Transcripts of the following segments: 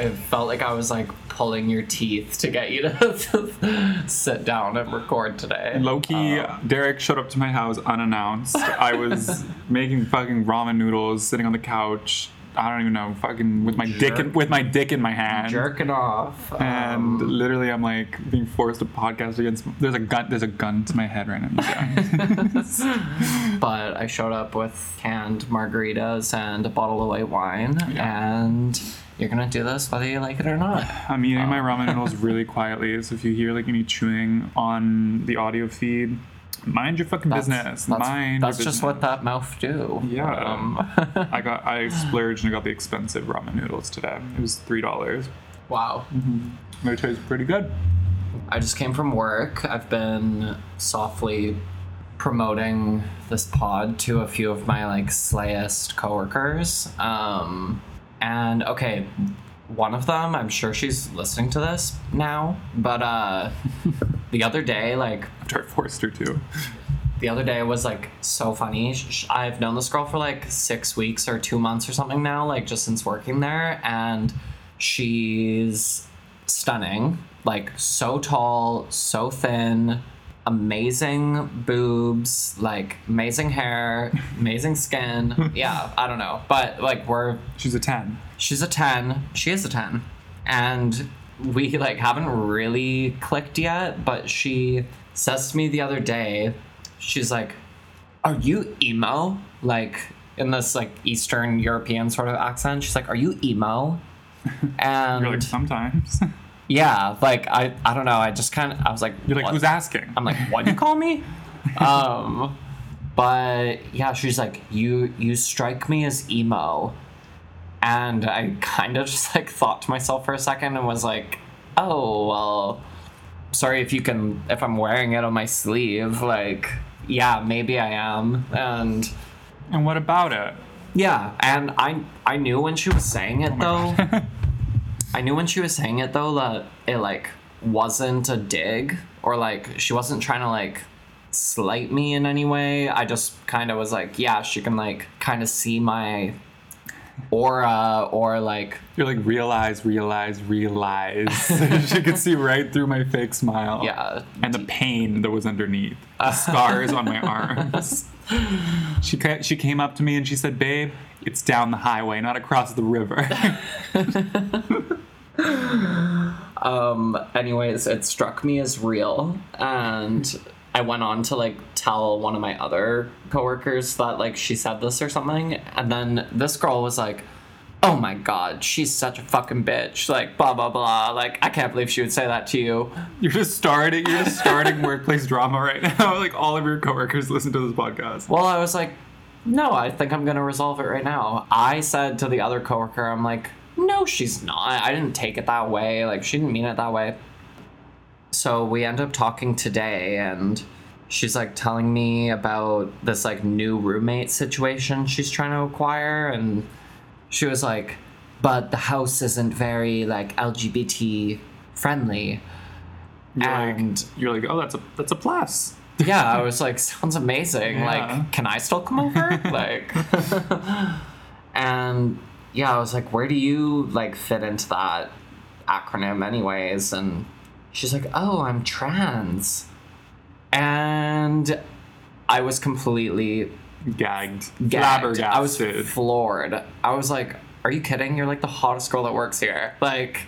I felt like I was like pulling your teeth to get you to sit down and record today. Loki, Um, Deric showed up to my house unannounced. I was making fucking ramen noodles, sitting on the couch. I don't even know, fucking with my dick in, with my dick in my hand. jerking off. And Um, literally, I'm like being forced to podcast against. There's a gun. There's a gun to my head right now. but I showed up with canned margaritas and a bottle of white wine, Yeah. and you're gonna do this whether you like it or not. I'm eating my ramen noodles really quietly, so if you hear like any chewing on the audio feed, mind your fucking That's, business. that's, mind that's just what that mouth do. Yeah. Um, I got. I splurged and I got the expensive ramen noodles today. It was three dollars. wow. They taste pretty good. I just came from work. I've been softly promoting this pod to a few of my like slayest coworkers. Um, and okay, one of them, I'm sure she's listening to this now, but uh, the other day, like After I forced her to. the other day was like so funny. I've known this girl for like six weeks or two months or something now, like just since working there, and she's stunning. Like so tall, so thin, amazing boobs, like amazing hair, amazing skin. Yeah, I don't know, but like we're She's a ten. she's a 10 she is a 10 and we like haven't really clicked yet but she says to me the other day she's like are you emo like in this like eastern european sort of accent she's like are you emo and You're like sometimes. yeah like i i don't know i just kind of i was like You're like "What?" who's asking? I'm like, what do you call me? um, but yeah, she's like, you you strike me as emo, and I kind of just like thought to myself for a second and was like, oh well, sorry if you can if I'm wearing it on my sleeve, like yeah, maybe I am, and And what about it? yeah, and I I knew when she was saying it though. I knew when she was saying it though that it like wasn't a dig or like she wasn't trying to like slight me in any way. I just kind of was like, yeah, she can like kind of see my aura or like You're like realize, realize, realize. she could see right through my fake smile. yeah. And the pain that was underneath, the scars on my arms. She ca- she came up to me and she said, "Babe, it's down the highway, not across the river." um anyways it struck me as real and i went on to like tell one of my other coworkers that like she said this or something and then this girl was like oh my god she's such a fucking bitch like blah blah blah like i can't believe she would say that to you You're just starting. You're just starting workplace drama right now. Like all of your coworkers listen to this podcast. well i was like no i think i'm gonna resolve it right now. I said to the other coworker i'm like no she's not. I didn't take it that way. Like she didn't mean it that way. So we end up talking today and she's like telling me about this like new roommate situation she's trying to acquire and she was like but the house isn't very like lgbt friendly. You're and like, you're like, oh, that's a that's a plus. Yeah i was like sounds amazing. Yeah. like can i still come over? Like and yeah i was like where do you like fit into that acronym anyways? And she's like oh i'm trans. And i was completely Gagged, gagged. i was floored. I was like are you kidding? You're like the hottest girl that works here. Like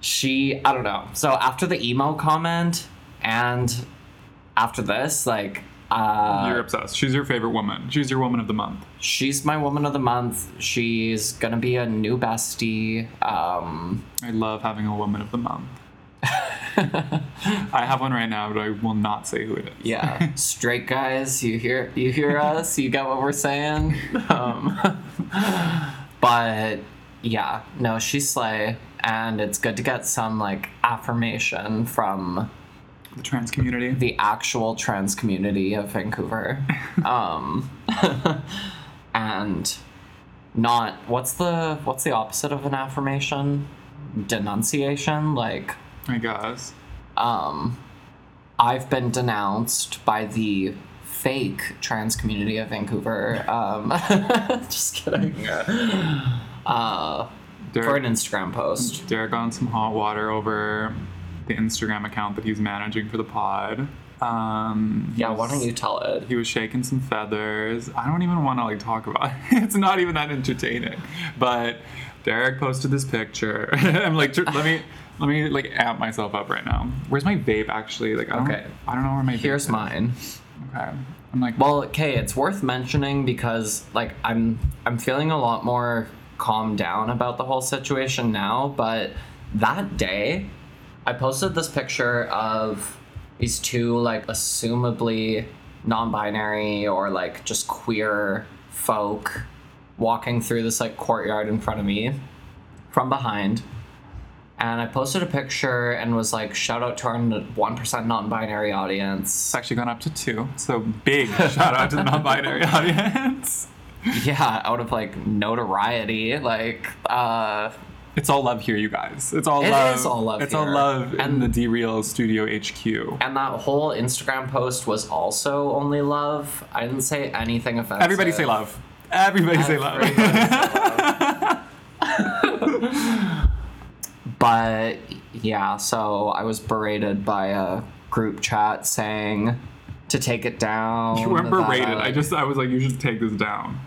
she i don't know. So after the emo comment and after this like uh You're obsessed. She's your favorite woman. She's your woman of the month. she's my woman of the month she's gonna be a new bestie um I love having a woman of the month. I have one right now, but I will not say who it is. yeah straight guys you hear you hear us you get what we're saying um but yeah no she's slay and it's good to get some like affirmation from the trans community. the actual trans community of Vancouver. um, and not what's the what's the opposite of an affirmation? Denunciation. Like, I guess. um, I've been denounced by the fake trans community of Vancouver. Um, just kidding. Uh, for an Instagram post. Deric got in some hot water over the Instagram account that he's managing for the pod. Um, Yeah, why don't you tell it? He was shaking some feathers. I don't even want to like talk about it. It's not even that entertaining. But Deric posted this picture. I'm like, let me let me like amp myself up right now. Where's my vape actually? Like, I don't, Okay. I don't know where my vape Here's is. mine. Okay. I'm like, Well, okay, it's worth mentioning because like I'm I'm feeling a lot more calmed down about the whole situation now, but that day I posted this picture of these two like assumably non-binary or like just queer folk walking through this like courtyard in front of me from behind. And I posted a picture and was like, shout out to our 1% non binary audience. it's actually gone up to two. So big shout out to the non-binary audience. yeah out of like notoriety like uh It's all love here, you guys. It's all It love. It is all love It's all here. love in And- the DeReal Studio HQ. and that whole instagram post was also only love i didn't say anything offensive Everybody say love. Everybody say love. Everybody say love. but yeah so i was berated by a group chat saying to take it down You weren't berated. I, I just I was like, you should take this down.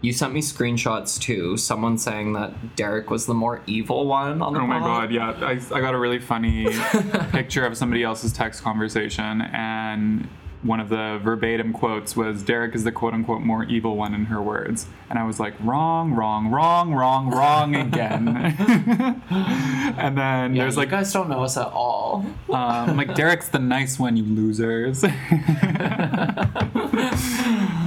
You sent me screenshots too someone saying that deric was the more evil one on the Oh my god, yeah. I, I got a really funny picture of somebody else's text conversation, and one of the verbatim quotes was Deric is the quote unquote more evil one in her words. And I was like, wrong, wrong, wrong, wrong, wrong again. and then Yeah, there's you like, guys don't know us at all um, like Deric's the nice one, you losers.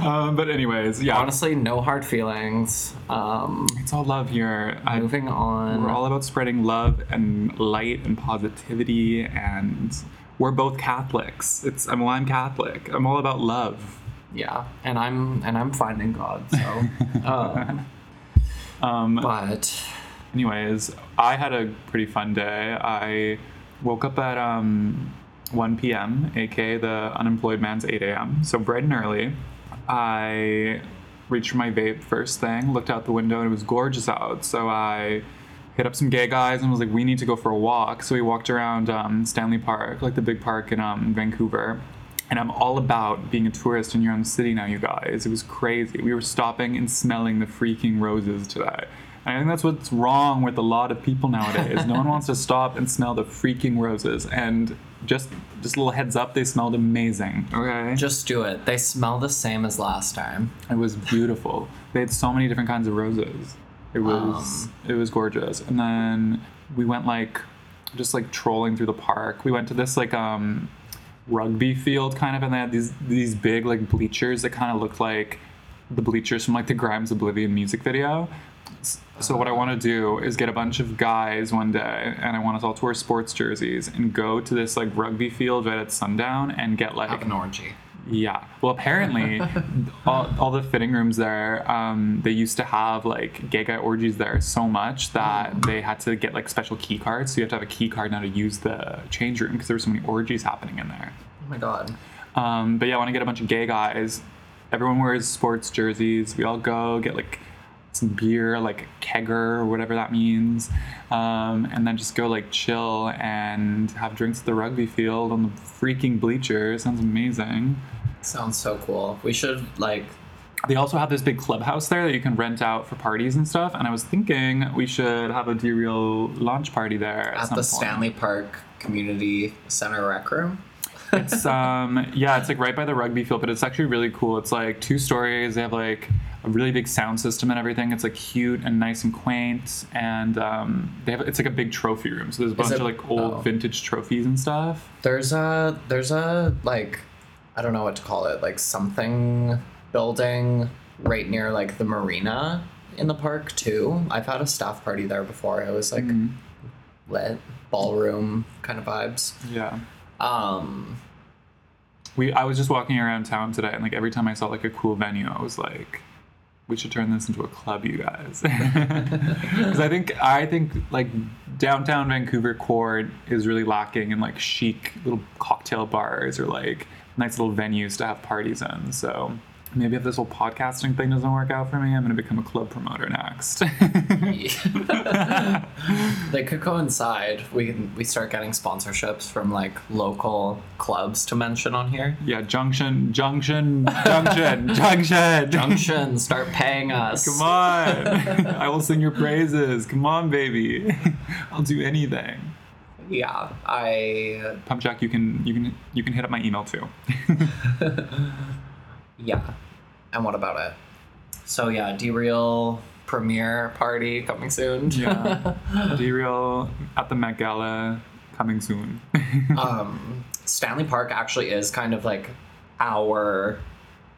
um, but anyways, yeah. honestly no hard feelings um it's all love here. I, moving on We're all about spreading love and light and positivity, and we're both Catholics. It's I'm, well, I'm Catholic. I'm all about love. yeah and i'm and i'm finding god so um, Um, but anyways, I had a pretty fun day. I woke up at um, 1 p.m., aka the unemployed man's 8 a.m., so bright and early. I reached for my vape first thing, looked out the window, and it was gorgeous out. So I hit up some gay guys and was like, we need to go for a walk. So we walked around um, Stanley Park, like the big park in um, Vancouver. And I'm all about being a tourist in your own city now, you guys. It was crazy. We were stopping and smelling the freaking roses today. And I think that's what's wrong with a lot of people nowadays. no one wants to stop and smell the freaking roses. And just just a little heads up, they smelled amazing. Okay. just do it they smell the same as last time It was beautiful. They had so many different kinds of roses. It was it was gorgeous. And then we went like just like trolling through the park. We went to this like um rugby field kind of and they had these these big like bleachers that kind of looked like the bleachers from like the Grimes Oblivion music video. So what I want to do is get a bunch of guys one day and I want us all to wear sports jerseys and go to this like rugby field right at sundown and get like have an orgy yeah. Well, apparently, all, all the fitting rooms there, um, they used to have like gay guy orgies there so much that they had to get like special key cards. So you have to have a key card now to use the change room because there were so many orgies happening in there. oh my god Um, but yeah, I want to get a bunch of gay guys. Everyone wears sports jerseys. We all go get like some beer, like kegger or whatever that means, um, and then just go like chill and have drinks at the rugby field on the freaking bleachers. Sounds amazing. Sounds so cool we should like They also have this big clubhouse there that you can rent out for parties and stuff. And I was thinking we should have a DeReal launch party there at, at the point. stanley park community center rec room It's um yeah, it's like right by the rugby field, but it's actually really cool. It's like two stories. They have like a really big sound system and everything. It's like cute and nice and quaint, and um, they have it's like a big trophy room. So there's a bunch it- of like old oh. vintage trophies and stuff. There's a there's a like I don't know what to call it, like something building right near like the marina in the park too. I've had a staff party there before. It was like Mm, lit ballroom kind of vibes. yeah. Um We I was just walking around town today, and like every time I saw like a cool venue, I was like, we should turn this into a club, you guys. Because I think I think like downtown Vancouver core is really lacking in like chic little cocktail bars or like nice little venues to have parties in. So maybe if this whole podcasting thing doesn't work out for me, I'm gonna become a club promoter next. they could coincide. We we start getting sponsorships from like local clubs to mention on here. yeah, Junction, Junction, Junction, Junction, Junction, start paying us. Come on, I will sing your praises. Come on, baby, I'll do anything. Yeah, I Pump Jack, you can you can you can hit up my email too. yeah. And what about it? So yeah, DeReal premiere party coming soon. Yeah, DeReal at the Met Gala coming soon. um, Stanley Park actually is kind of like our,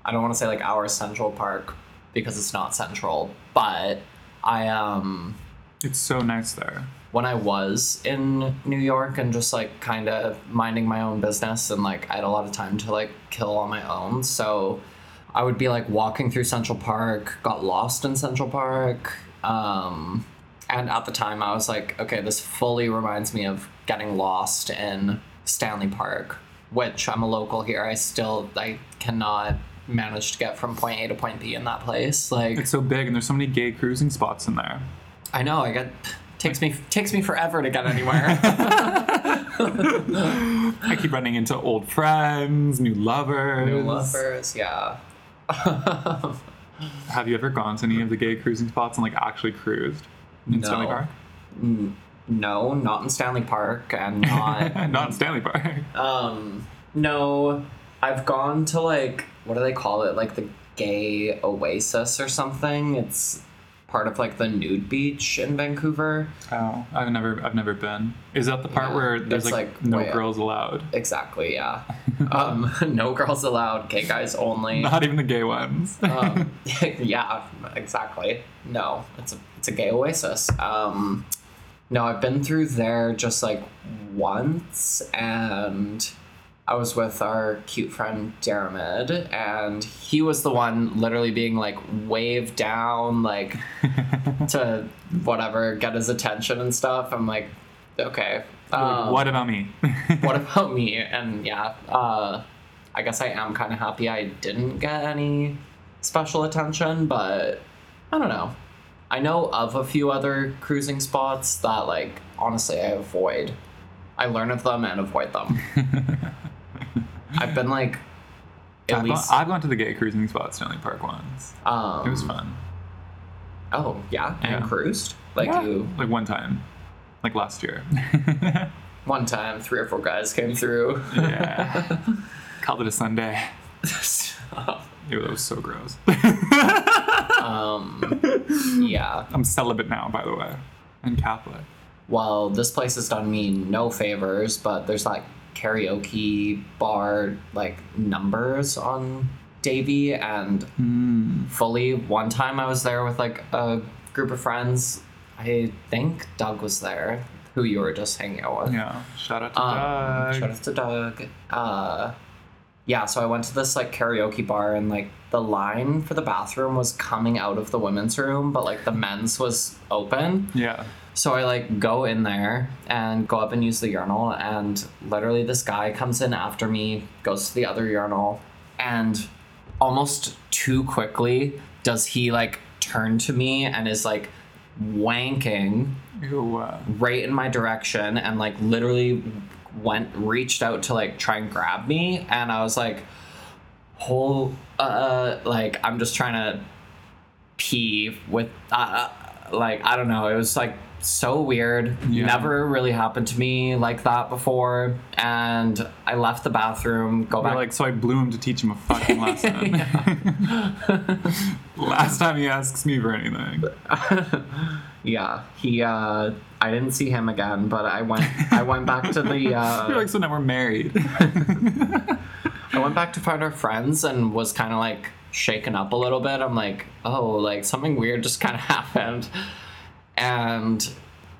I don't want to say like our central park because it's not central, but I um it's so nice there. When I was in New York and just like kind of minding my own business and like I had a lot of time to like kill on my own, so I would be like walking through Central Park, got lost in Central Park. Um, and at the time, I was like, okay, this fully reminds me of getting lost in Stanley Park, which I'm a local here. I still I cannot manage to get from point A to point B in that place. Like It's so big, and there's so many gay cruising spots in there. I know I get takes me takes me forever to get anywhere. I keep running into old friends, new lovers. New lovers, yeah. Have you ever gone to any of the gay cruising spots and like actually cruised in No. Stanley Park? no, not in Stanley Park, and not Not in Stanley Park. Um, no, I've gone to like what do they call it? Like the gay oasis or something. It's part of like the nude beach in Vancouver. Oh, I've never, I've never been. Is that the part Yeah, where there's like, like, no way up. girls allowed? Exactly, yeah. um, no girls allowed, gay guys only. Not even the gay ones. um, yeah, exactly. No, it's a it's a gay oasis. Um, no, I've been through there just like once, and I was with our cute friend Dermid, and he was the one literally being like waved down, like to whatever get his attention and stuff. I'm like, okay, um, what about me? what about me? And yeah, uh, I guess I am kind of happy I didn't get any special attention, but I don't know. I know of a few other cruising spots that, like, honestly, I avoid. I learn of them and avoid them. I've been like, at I've, least. gone, I've gone to the gay cruising spot at Stanley Park once. um, It was fun. Oh yeah, and Yeah. cruised like Yeah. you. Like one time, like last year. One time, three or four guys came through. yeah. Called it a Sunday. Ew, that was so gross. um, yeah. I'm celibate now, by the way, and Catholic. well, this place has done me no favors, but there's like karaoke bar like numbers on Davie and Mm. fully one time I was there with like a group of friends. I think Doug was there, who you were just hanging out with. Yeah. Shout out to Um, Doug. Shout out to Doug. Uh, yeah, so I went to this like karaoke bar and like the line for the bathroom was coming out of the women's room, but like the men's was open. Yeah. So I like go in there and go up and use the urinal, and literally this guy comes in after me, goes to the other urinal, and almost too quickly does he like turn to me and is like wanking Ew, uh, right in my direction and like literally went reached out to like try and grab me and I was like whole uh like I'm just trying to pee with uh like I don't know it was like so weird Yeah. never really happened to me like that before and I left the bathroom go You're back like, so I blew him to teach him a fucking lesson. Last time he asks me for anything. yeah he uh I didn't see him again but I went I went back to the uh You're like, so now we're married. I went back to find our friends and was kind of like shaken up a little bit. I'm like, oh, like something weird just kind of happened. And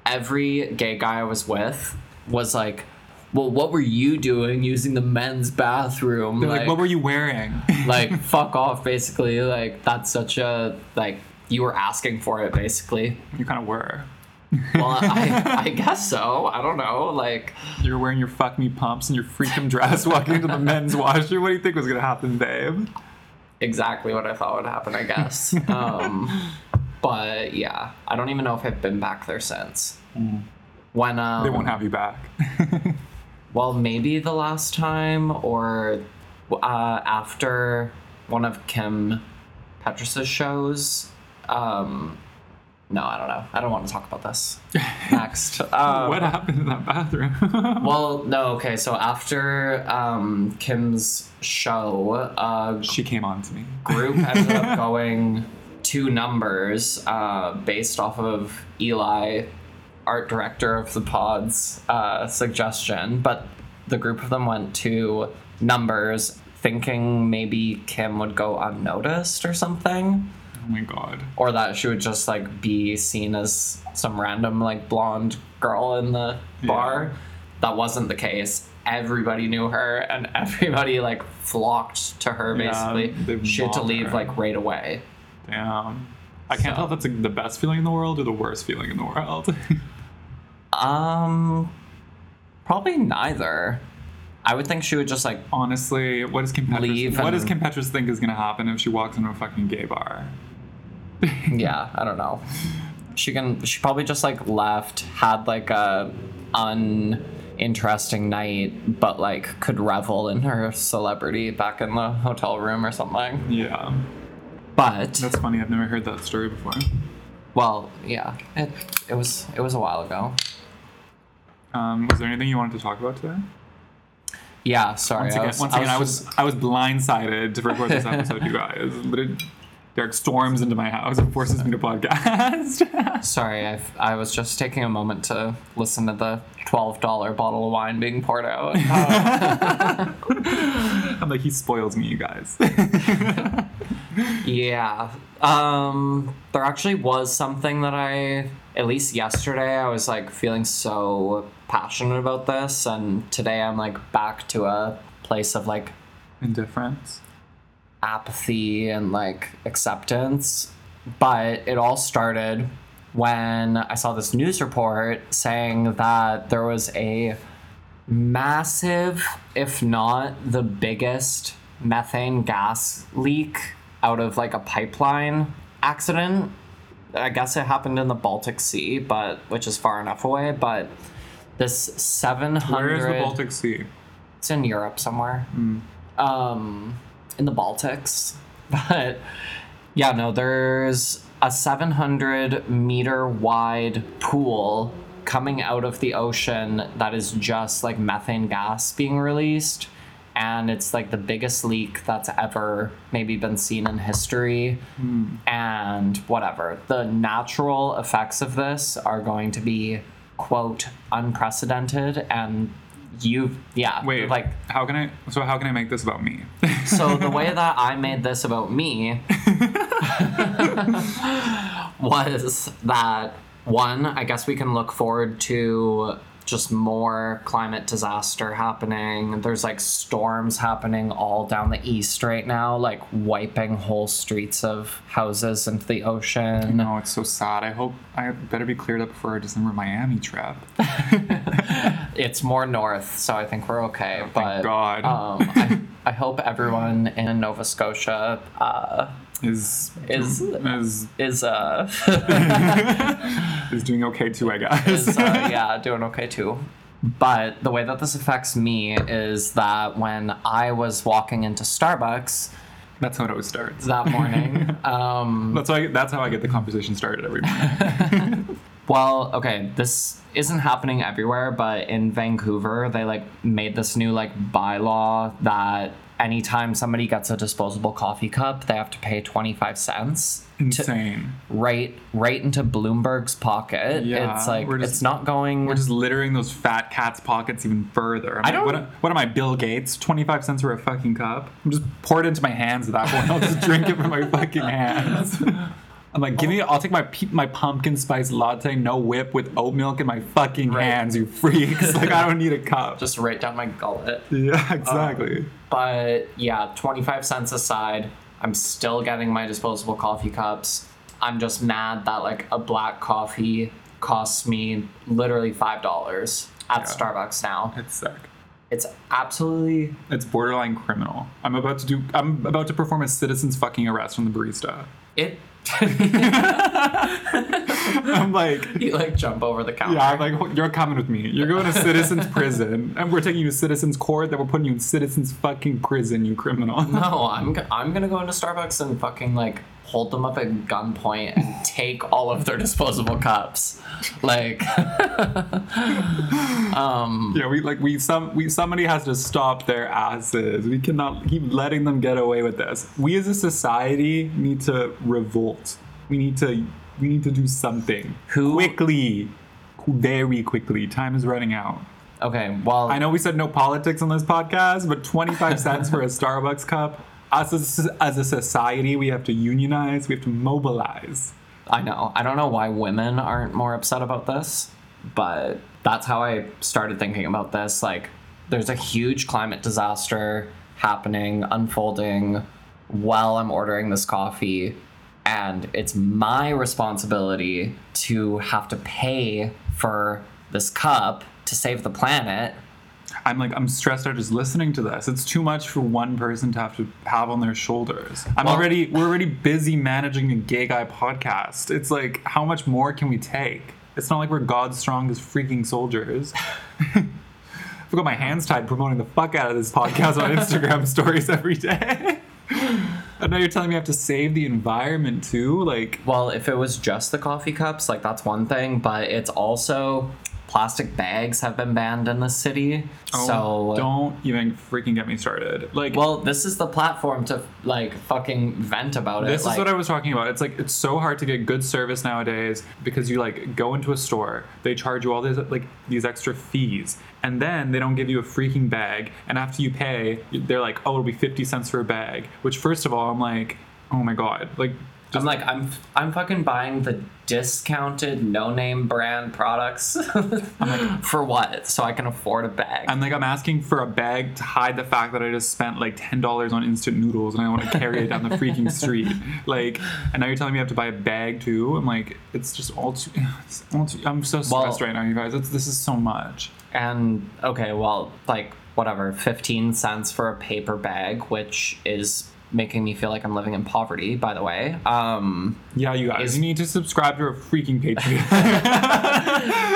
every gay guy I was with was like well, what were you doing using the men's bathroom? They're like, what were you wearing? like fuck off basically like that's such a like you were asking for it basically you kind of were. Well I, I guess so i don't know like You're wearing your fuck me pumps and your freakum dress walking into the men's washroom. What do you think was gonna happen, babe? exactly what i thought would happen i guess um but yeah i don't even know if i've been back there since when um They won't have you back. well maybe the last time or uh after one of kim Petras's shows um no i don't know i don't want to talk about this next um, what happened in that bathroom? Well, no, okay. So after um, Kim's show, a she came on to me. group ended up going to numbers uh, based off of Eli, art director of the pod's uh, suggestion. But the group of them went to numbers thinking maybe Kim would go unnoticed or something. Oh my god. Or that she would just like be seen as some random like blonde girl in the bar. That wasn't the case. Everybody knew her and everybody like flocked to her basically. they she had to leave her. like right away. Damn. I can't So- tell if that's like, the best feeling in the world or the worst feeling in the world. Um probably neither. I would think she would just like Honestly, what does Kim Petras, Leave what does Kim Petras think is gonna happen if she walks into a fucking gay bar? Yeah, I don't know. She can she probably just like left, had like a uninteresting night, but like could revel in her celebrity back in the hotel room or something. Yeah. But That's funny. I've never heard that story before. well, yeah, it it was it was a while ago. Um, was there anything you wanted to talk about today? Yeah, sorry. Once I again, was, once I again, I was I was blindsided to record this episode, you guys. Literally, Deric storms into my house and forces me to podcast. Sorry, I, I was just taking a moment to listen to the $12 bottle of wine being poured out. Uh, I'm like, he spoils me, you guys. yeah. Um, there actually was something that I, at least yesterday, I was like feeling so passionate about this. And today I'm like back to a place of like Indifference. Apathy and like acceptance. But it all started when I saw this news report saying that there was a massive, if not the biggest, methane gas leak out of like a pipeline accident. I guess it happened in the Baltic Sea, but which is far enough away. But this 700 Where is the Baltic Sea? it's in Europe somewhere. Um, in the Baltics. But yeah, no, there's a 700 meter wide pool coming out of the ocean that is just like methane gas being released. And it's like the biggest leak that's ever maybe been seen in history. Hmm. And whatever. The natural effects of this are going to be, quote, unprecedented. And you, yeah, Wait, like how can I? So how can I make this about me? so the way that I made this about me was that one, I guess we can look forward to just more climate disaster happening. There's like storms happening all down the east right now, like wiping whole streets of houses into the ocean. no, it's so sad. I hope I better be cleared up before our December Miami trip. It's more north, so I think we're okay. but God. Um, I, I hope everyone in Nova Scotia uh, Is Is- is is uh is doing okay too, I guess. is uh, yeah doing okay too. But the way that this affects me is that when I was walking into Starbucks That's how it always starts. that morning, um, That's how that's how I get the conversation started every morning. well, okay, this isn't happening everywhere, but in Vancouver, they like made this new like bylaw that anytime somebody gets a disposable coffee cup, they have to pay twenty five cents to Insane. right right into Bloomberg's pocket. Yeah, it's like we're just- it's not going. We're just littering those fat cats' pockets even further. I'm I like, don't- What, am- what am I, Bill Gates? Twenty-five cents for a fucking cup? I'm just pour it into my hands at that point. I'll just drink it from my fucking hands. I'm like, give me. I'll take my pe- my pumpkin spice latte, no whip, with oat milk in my fucking Right. hands. You freaks! like I don't need a cup. Just right down my gullet. yeah, um, exactly. But yeah, 25 cents aside, I'm still getting my disposable coffee cups. I'm just mad that like a black coffee costs me literally $5 at Yeah. Starbucks now. it's sick. It's absolutely It's borderline criminal. I'm about to do. I'm about to perform a citizen's fucking arrest on the barista. it I'm like, you like jump over the counter. yeah, I'm like, oh, you're coming with me. You're going to citizen's prison, and we're taking you to citizen's court. Then we're putting you in citizen's fucking prison, you criminal. No, I'm I'm gonna go into Starbucks and fucking like hold them up at gunpoint and take all of their disposable cups. Like, um, Yeah, we like we some we somebody has to stop their asses. We cannot keep letting them get away with this. We as a society need to revolt. We need to we need to do something Who- quickly, very quickly. Time is running out. okay, well, I know we said no politics on this podcast, but 25 cents for a Starbucks cup. As, as a society, we have to unionize. We have to mobilize. I know. I don't know why women aren't more upset about this, but that's how I started thinking about this. Like, there's a huge climate disaster happening, unfolding while I'm ordering this coffee, and it's my responsibility to have to pay for this cup to save the planet. I'm like, I'm stressed out just listening to this. It's too much for one person to have to have on their shoulders. I'm Well- already, we're already busy managing a gay guy podcast. It's like, how much more can we take? It's not like we're God's strongest freaking soldiers. I've got my hands tied promoting the fuck out of this podcast on Instagram stories every day. and now you're telling me I have to save the environment too? Like, Well, if it was just the coffee cups, like that's one thing, but it's also plastic bags have been banned in the city. oh, so don't even freaking get me started. Like, Well, this is the platform to like fucking vent about it. This like, is what I was talking about. It's like it's so hard to get good service nowadays because you like go into a store, they charge you all these like these extra fees, and then they don't give you a freaking bag. And after you pay, they're like, "Oh, it'll be fifty cents for a bag." Which, first of all, I'm like, "Oh my god!" Like, I'm like I'm I'm fucking buying the discounted no name brand products I'm like, for what? So I can afford a bag. I'm like, I'm asking for a bag to hide the fact that I just spent like ten dollars on instant noodles and I want to carry it down the freaking street. Like, and now you're telling me I have to buy a bag too. I'm like, it's just all too. It's all too I'm so stressed Well- right now, you guys. It's, this is so much. and okay, well, like whatever, 15 cents for a paper bag, which is making me feel like I'm living in poverty, by the way. Um Yeah, you guys, Is- you need to subscribe to our freaking Patreon.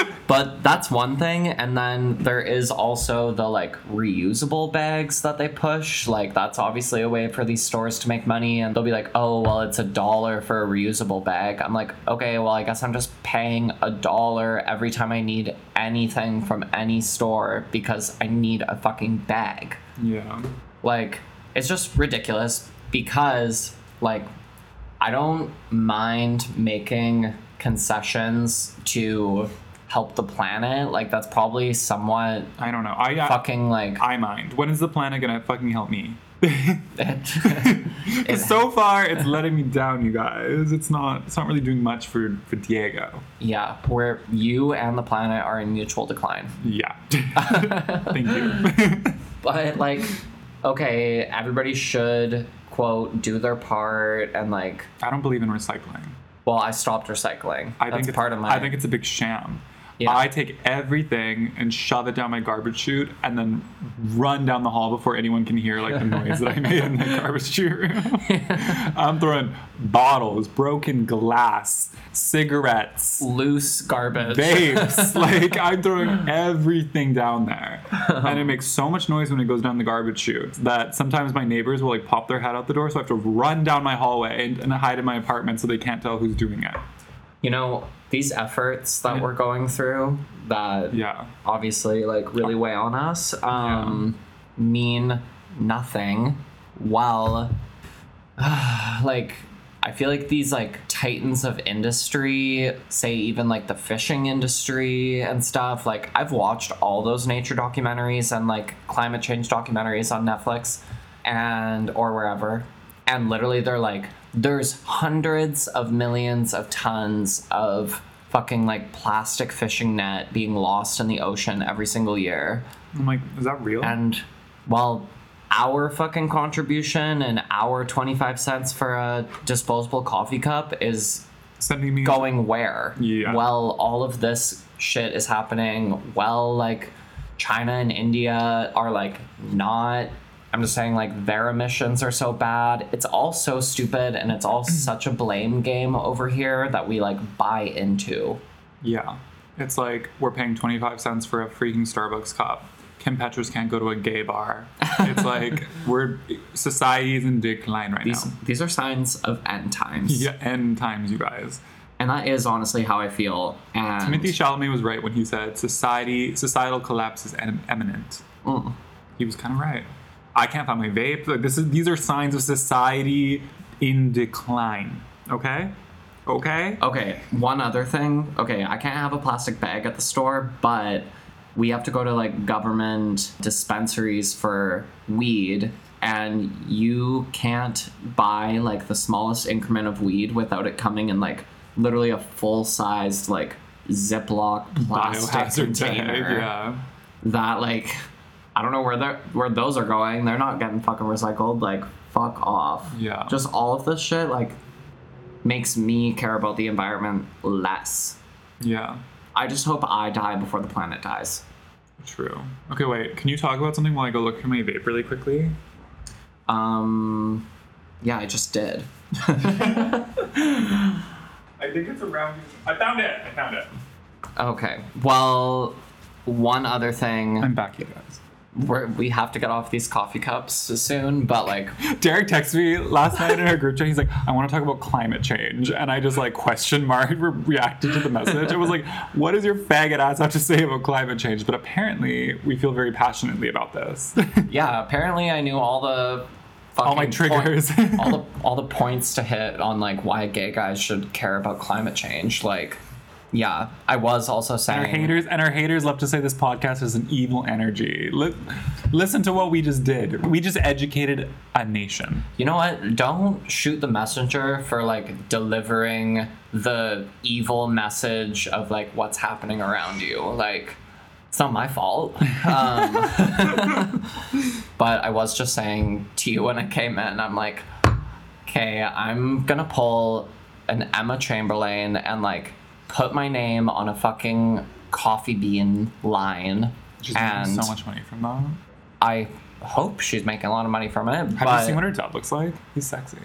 But that's one thing, and then there is also the like reusable bags that they push. Like that's obviously a way for these stores to make money, and they'll be like, "Oh, well, it's a dollar for a reusable bag." I'm like, "Okay, well, I guess I'm just paying a dollar every time I need anything from any store because I need a fucking bag." yeah. Like, it's just ridiculous because, like, I don't mind making concessions to help the planet. Like, that's probably somewhat I don't know. I fucking, like, I mind. When is the planet gonna fucking help me? so far, it's letting me down, you guys. It's not. It's not really doing much for for Diego. yeah, where you and the planet are in mutual decline. Yeah. Thank you. But, like, okay, everybody should, quote, do their part and, like, I don't believe in recycling. well, I stopped recycling. I That's think it's, part of my. I think it's a big sham. Yeah. I take everything and shove it down my garbage chute and then run down the hall before anyone can hear like the noise that I made in the garbage chute room. I'm throwing bottles, broken glass, cigarettes, loose garbage. vapes. like I'm throwing everything down there. And it makes so much noise when it goes down the garbage chute that sometimes my neighbors will like pop their head out the door so I have to run down my hallway and, and hide in my apartment so they can't tell who's doing it. you know these efforts that we're going through that Yeah. obviously like really weigh on us um mean nothing while like I feel like these like titans of industry, say even like the fishing industry and stuff, like I've watched all those nature documentaries and like climate change documentaries on Netflix and or wherever. and literally they're like there's hundreds of millions of tons of fucking like plastic fishing net being lost in the ocean every single year oh I'm like, is that real? and well our fucking contribution and our 25 cents for a disposable coffee cup is Sending me going where Yeah. well all of this shit is happening well like china and india are like not i'm just saying like their emissions are so bad it's all so stupid and it's all such a blame game over here that we like buy into Yeah. It's like we're paying 25 cents for a freaking Starbucks cup. Kim Petras can't go to a gay bar. It's like we're society is in decline right these now. these are signs of end times Yeah, end times, you guys. and that is honestly how i feel and Timothée Chalamet was right when he said society societal collapse is em- imminent. Mm. He was kind of right. I can't find my vape. Like this is these are signs of society in decline. Okay, okay. Okay, one other thing. Okay, I can't have a plastic bag at the store, but we have to go to like government dispensaries for weed, and you can't buy like the smallest increment of weed without it coming in like literally a full sized like Ziploc plastic Biohazard container. Yeah. That like I don't know where they where those are going. They're not getting fucking recycled. Like fuck off. Yeah. Just all of this shit like makes me care about the environment less. Yeah. I just hope I die before the planet dies. True. Okay, wait. Can you talk about something while I go look for my vape really quickly? Um yeah, I just did. I think it's around. I found it. I found it. Okay. Well, one other thing. I'm back, you guys. We're, we have to get off these coffee cups soon, but like Deric texted me last night in our group chat. He's like, "I want to talk about climate change," and I just like question mark re- reacted to the message. I was like, "What does your faggot ass have to say about climate change?" But apparently, we feel very passionately about this. yeah, apparently I knew all the All my triggers. point- all the all the points to hit on like why gay guys should care about climate change. Like, yeah, I was also saying. And our haters and our haters love to say this podcast is an evil energy. Li- listen to what we just did. We just educated a nation. You know what? Don't shoot the messenger for like delivering the evil message of like what's happening around you. Like, it's not my fault. Um, but I was just saying to you when I came in, I'm like, okay, I'm gonna pull an Emma Chamberlain and like put my name on a fucking coffee bean line. She's and making so much money from that. I hope she's making a lot of money from it. Have but you seen what her dad looks like? He's sexy.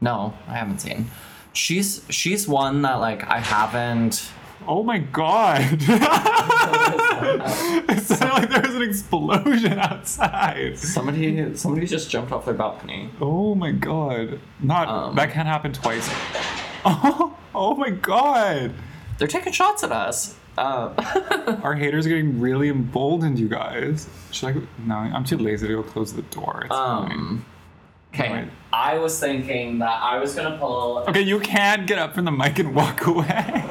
No, I haven't seen. She's she's one that like I haven't. Oh my god! it sounded like there was an explosion outside. Somebody somebody just jumped off their balcony. Oh my god! Not Um. that can't happen twice. Oh, oh my god! They're taking shots at us. Uh, Our haters are getting really emboldened, you guys. Should I? Go? No, I'm too lazy to go close the door. It's um. Okay. I was thinking that I was gonna pull. Okay, you can't get up from the mic and walk away.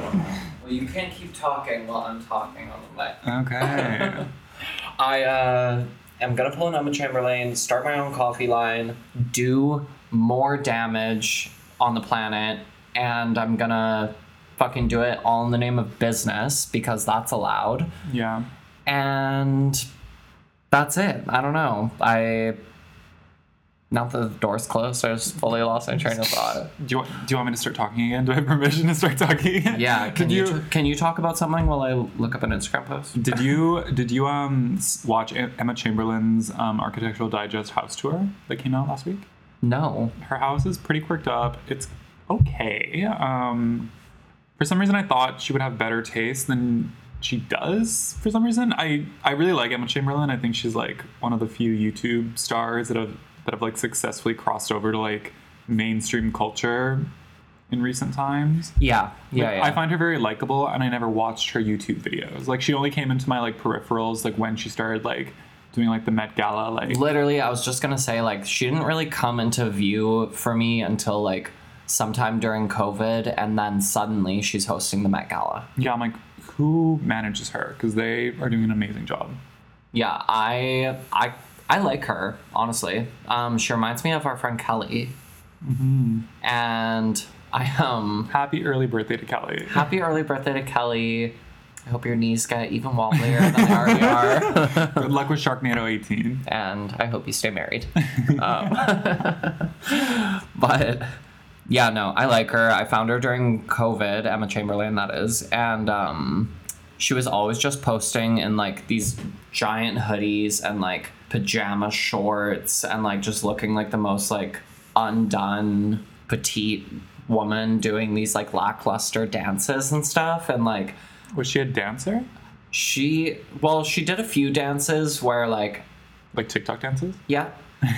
Well, you can't keep talking while I'm talking on the mic. Okay. I uh, am gonna pull an Emma Chamberlain, start my own coffee line, do more damage on the planet, and I'm gonna fucking do it all in the name of business because that's allowed. yeah. And that's it. I don't know. I now that the door's closed, I just fully lost my train of thought. Do you, want, do you want me to start talking again? Do I have permission to start talking again? Yeah, can you, can you talk about something while I look up an Instagram post? Did you did you um watch Emma Chamberlain's um, Architectural Digest house tour that came out last week? No. Her house is pretty quirked up. It's okay. Um, for some reason, I thought she would have better taste than she does. For some reason, I I really like Emma Chamberlain. I think she's like one of the few YouTube stars that have that have like successfully crossed over to like mainstream culture in recent times. Yeah. Yeah. Like, yeah. I find her very likable, and I never watched her YouTube videos. Like she only came into my like peripherals like when she started like doing like the Met Gala. Like Literally, I was just gonna say like she didn't really come into view for me until like sometime during COVID, and then suddenly she's hosting the Met Gala. yeah, I'm like, who manages her? Because they are doing an amazing job. Yeah, I I I like her honestly. Um, she reminds me of our friend Kelly. and I um Happy early birthday to Kelly. happy early birthday to Kelly. I hope your knees get even wobblier than they already are. Good luck with Sharknado 18. and I hope you stay married. um, but yeah, no, I like her. I found her during COVID, Emma Chamberlain, that is, and um, she was always just posting in like these giant hoodies and like pajama shorts and like just looking like the most like undone petite woman doing these like lackluster dances and stuff and like Was she a dancer? she well she did a few dances where like Like TikTok dances? yeah.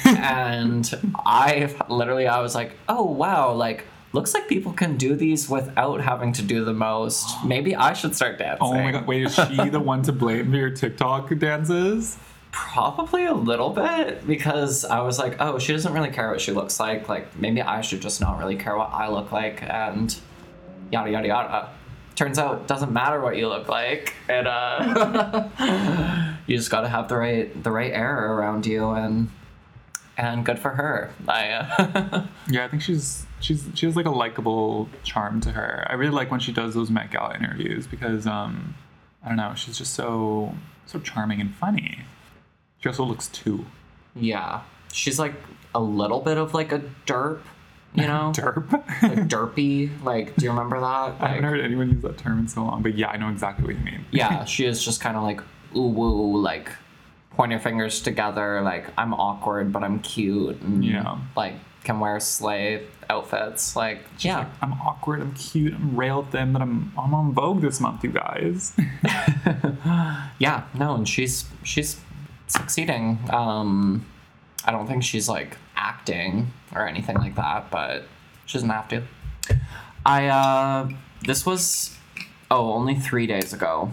And I literally I was like, "Oh wow, like looks like people can do these without having to do the most. Maybe I should start dancing." Oh my god, wait, is she the one to blame for your TikTok dances? Probably a little bit because I was like, "Oh, she doesn't really care what she looks like. Like maybe I should just not really care what I look like." And yada yada yada. Turns out it doesn't matter what you look like. And uh you just got to have the right the right air around you and and good for her. I uh, Yeah, I think she's she's she has like a likable charm to her. I really like when she does those Met Gala interviews because um I don't know, she's just so so charming and funny. She also looks too Yeah. She's like a little bit of like a derp, you know? derp. like derpy. Like, do you remember that? I haven't heard anyone use that term in so long, but yeah, I know exactly what you mean. yeah, she is just kind of like ooh woo, like point your fingers together, like I'm awkward but I'm cute and Yeah. like can wear sleigh outfits. Like, yeah. Like, I'm awkward, I'm cute, I'm rail thin, but I'm I'm on Vogue this month, you guys. yeah, no, and she's she's succeeding. Um I don't think she's like acting or anything like that, but she doesn't have to. I uh this was oh only three days ago.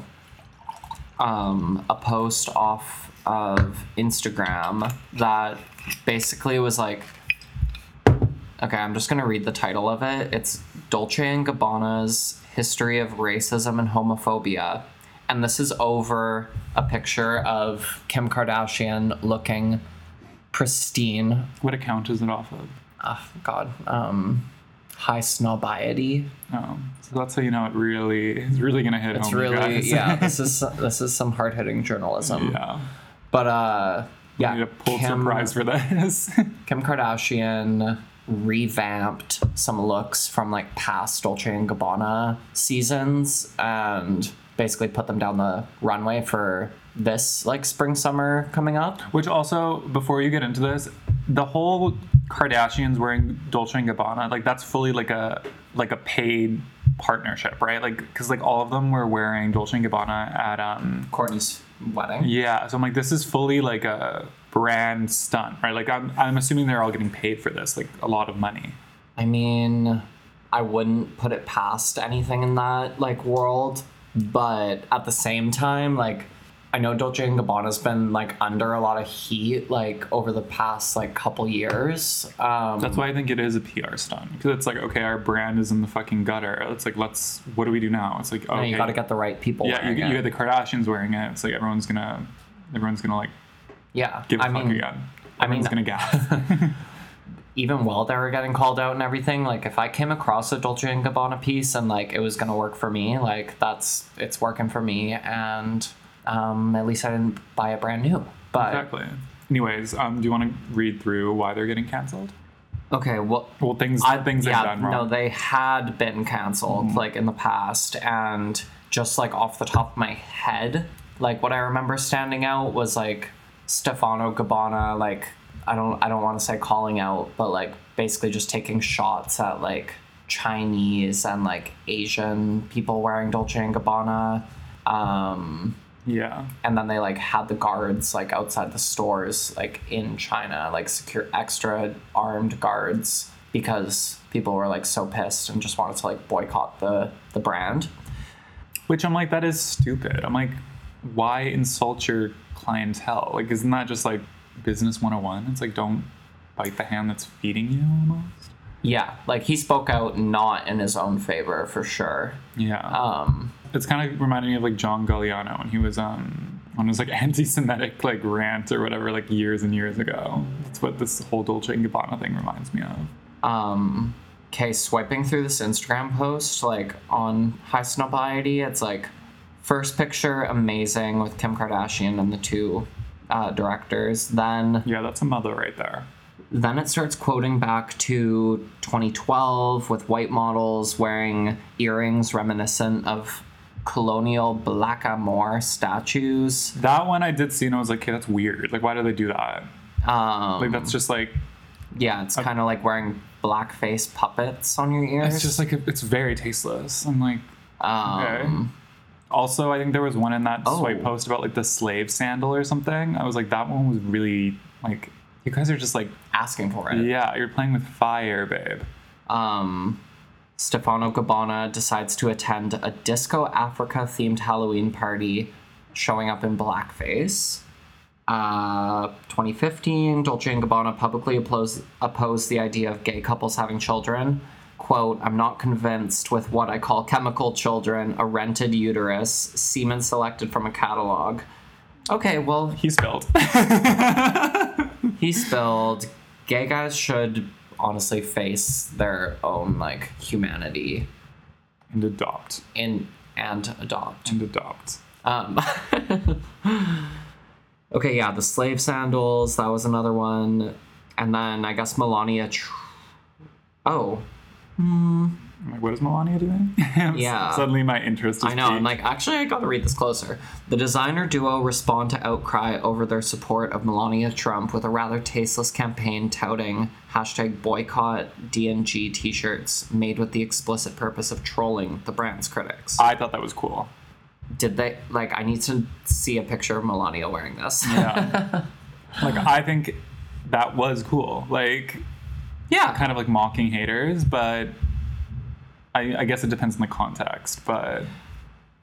Um, a post off of Instagram that basically was like okay, I'm just gonna read the title of it. It's Dolce and Gabbana's History of Racism and Homophobia. And this is over a picture of Kim Kardashian looking pristine what account is it off of? oh god um Highsnobiety Oh, so that's how you know it really is really gonna hit it's home. really yeah this is this is some hard-hitting journalism yeah. But uh Yeah, yeah need a Pulitzer Kim, Prize for this. Kim Kardashian revamped some looks from like past Dolce and Gabbana seasons and basically put them down the runway for this like spring summer coming up Which also, before you get into this, the whole Kardashians wearing Dolce and Gabbana, like that's fully like a like a paid partnership, right? Like because like all of them were wearing Dolce and Gabbana at um Kourtney's wedding yeah. So I'm like, this is fully like a brand stunt, right? Like I'm I'm assuming they're all getting paid for this, like a lot of money. I mean, I wouldn't put it past anything in that like world, but at the same time, like I know Dolce and Gabbana's been like under a lot of heat like over the past like couple years. Um, That's why I think it is a PR stunt because it's like, okay, our brand is in the fucking gutter. It's like, let's what do we do now? It's like, okay, you got to get the right people. yeah, you, you the Kardashians wearing it. It's like everyone's gonna everyone's gonna like yeah. give a I fuck mean, again. I mean- Everyone's gonna gas. even while they were getting called out and everything, like if I came across a Dolce and Gabbana piece and like it was gonna work for me, like that's it's working for me, and um, at least I didn't buy a brand new. But exactly. Anyways, um, do you want to read through why they're getting canceled? okay, well, Well, things I, things yeah, they've done wrong. no, they had been canceled like in the past, and just like off the top of my head, like what I remember standing out was like Stefano Gabbana, like I don't I don't want to say calling out, but like basically just taking shots at like Chinese and like Asian people wearing Dolce and Gabbana. Um, yeah, and then they like had the guards like outside the stores like in China like secure extra armed guards because people were like so pissed and just wanted to like boycott the the brand. which I'm like, that is stupid. I'm like, why insult your clientele? Like, isn't that just like business 101? It's like, don't bite the hand that's feeding you almost. Yeah, like he spoke out not in his own favor for sure. Yeah. Um it's kind of reminding me of like John Galliano when he was um on his like anti-Semitic like rant or whatever like years and years ago. That's what this whole Dolce and Gabbana thing reminds me of. Um, okay, swiping through this Instagram post, like on Highsnobiety, it's like first picture amazing with Kim Kardashian and the two uh, directors. Then Yeah, that's a mother right there. then it starts quoting back to 2012 with white models wearing earrings reminiscent of colonial blackamoor statues. That one I did see and I was like, okay, that's weird. Like, why do they do that? Um, Like, that's just like, yeah, it's kind of like wearing blackface puppets on your ears. it's just like, it's very tasteless. I'm like, okay. um, Also, I think there was one in that Oh. swipe post about like the slave sandal or something. I was like, that one was really like, you guys are just like, asking for it. yeah, you're playing with fire, babe. um, Stefano Gabbana decides to attend a Disco Africa themed Halloween party, showing up in blackface. Uh, 2015, Dolce & Gabbana publicly opposed, opposed the idea of gay couples having children. Quote, I'm not convinced with what I call chemical children, a rented uterus, semen selected from a catalog. Okay, well, He spilled. he spilled. Gay guys should honestly face their own like humanity and adopt. in and adopt. And adopt. Um, okay, yeah, the slave sandals. That was another one, and then I guess Melania. Tr- oh, I'm like, what is Melania doing? Yeah. Suddenly my interest is I know. I'm like, actually, I gotta read this closer. The designer duo respond to outcry over their support of Melania Trump with a rather tasteless campaign touting hashtag boycott DNG t-shirts made with the explicit purpose of trolling the brand's critics. I thought that was cool. Did they like? I need to see a picture of Melania wearing this. Yeah. like I think that was cool. Like yeah. kind of like mocking haters, but I, I guess it depends on the context. But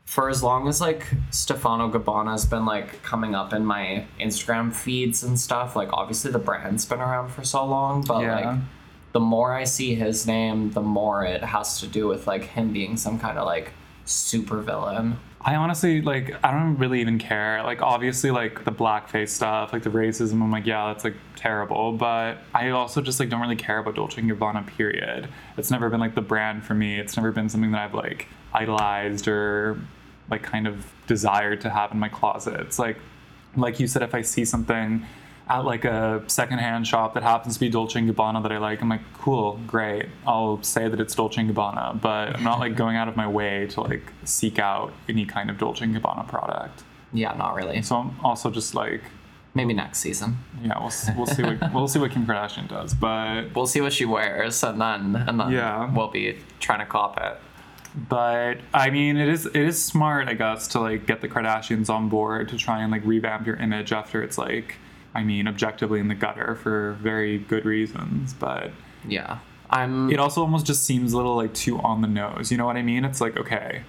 for as long as like Stefano Gabbana's been like coming up in my Instagram feeds and stuff, like obviously the brand's been around for so long, but Yeah. like the more I see his name, the more it has to do with like him being some kind of like super villain. I honestly like I don't really even care. Like obviously like the blackface stuff, like the racism, I'm like, yeah, that's like terrible. But I also just like don't really care about Dolce and Gabbana, period. It's never been like the brand for me. It's never been something that I've like idolized or like kind of desired to have in my closet. It's like like you said, if I see something at like a secondhand shop that happens to be Dolce and Gabbana that I like, I'm like, cool, great. I'll say that it's Dolce and Gabbana, but I'm not like going out of my way to like seek out any kind of Dolce and Gabbana product. Yeah, not really. So I'm also just like, Maybe next season. yeah, we'll we'll see what we'll see what Kim Kardashian does, but We'll see what she wears and then and then Yeah. we'll be trying to cop it. but I mean, it is it is smart, I guess, to like get the Kardashians on board to try and like revamp your image after it's like, I mean, objectively in the gutter for very good reasons, but. Yeah. I'm it also almost just seems a little like too on the nose. You know what I mean? It's like okay,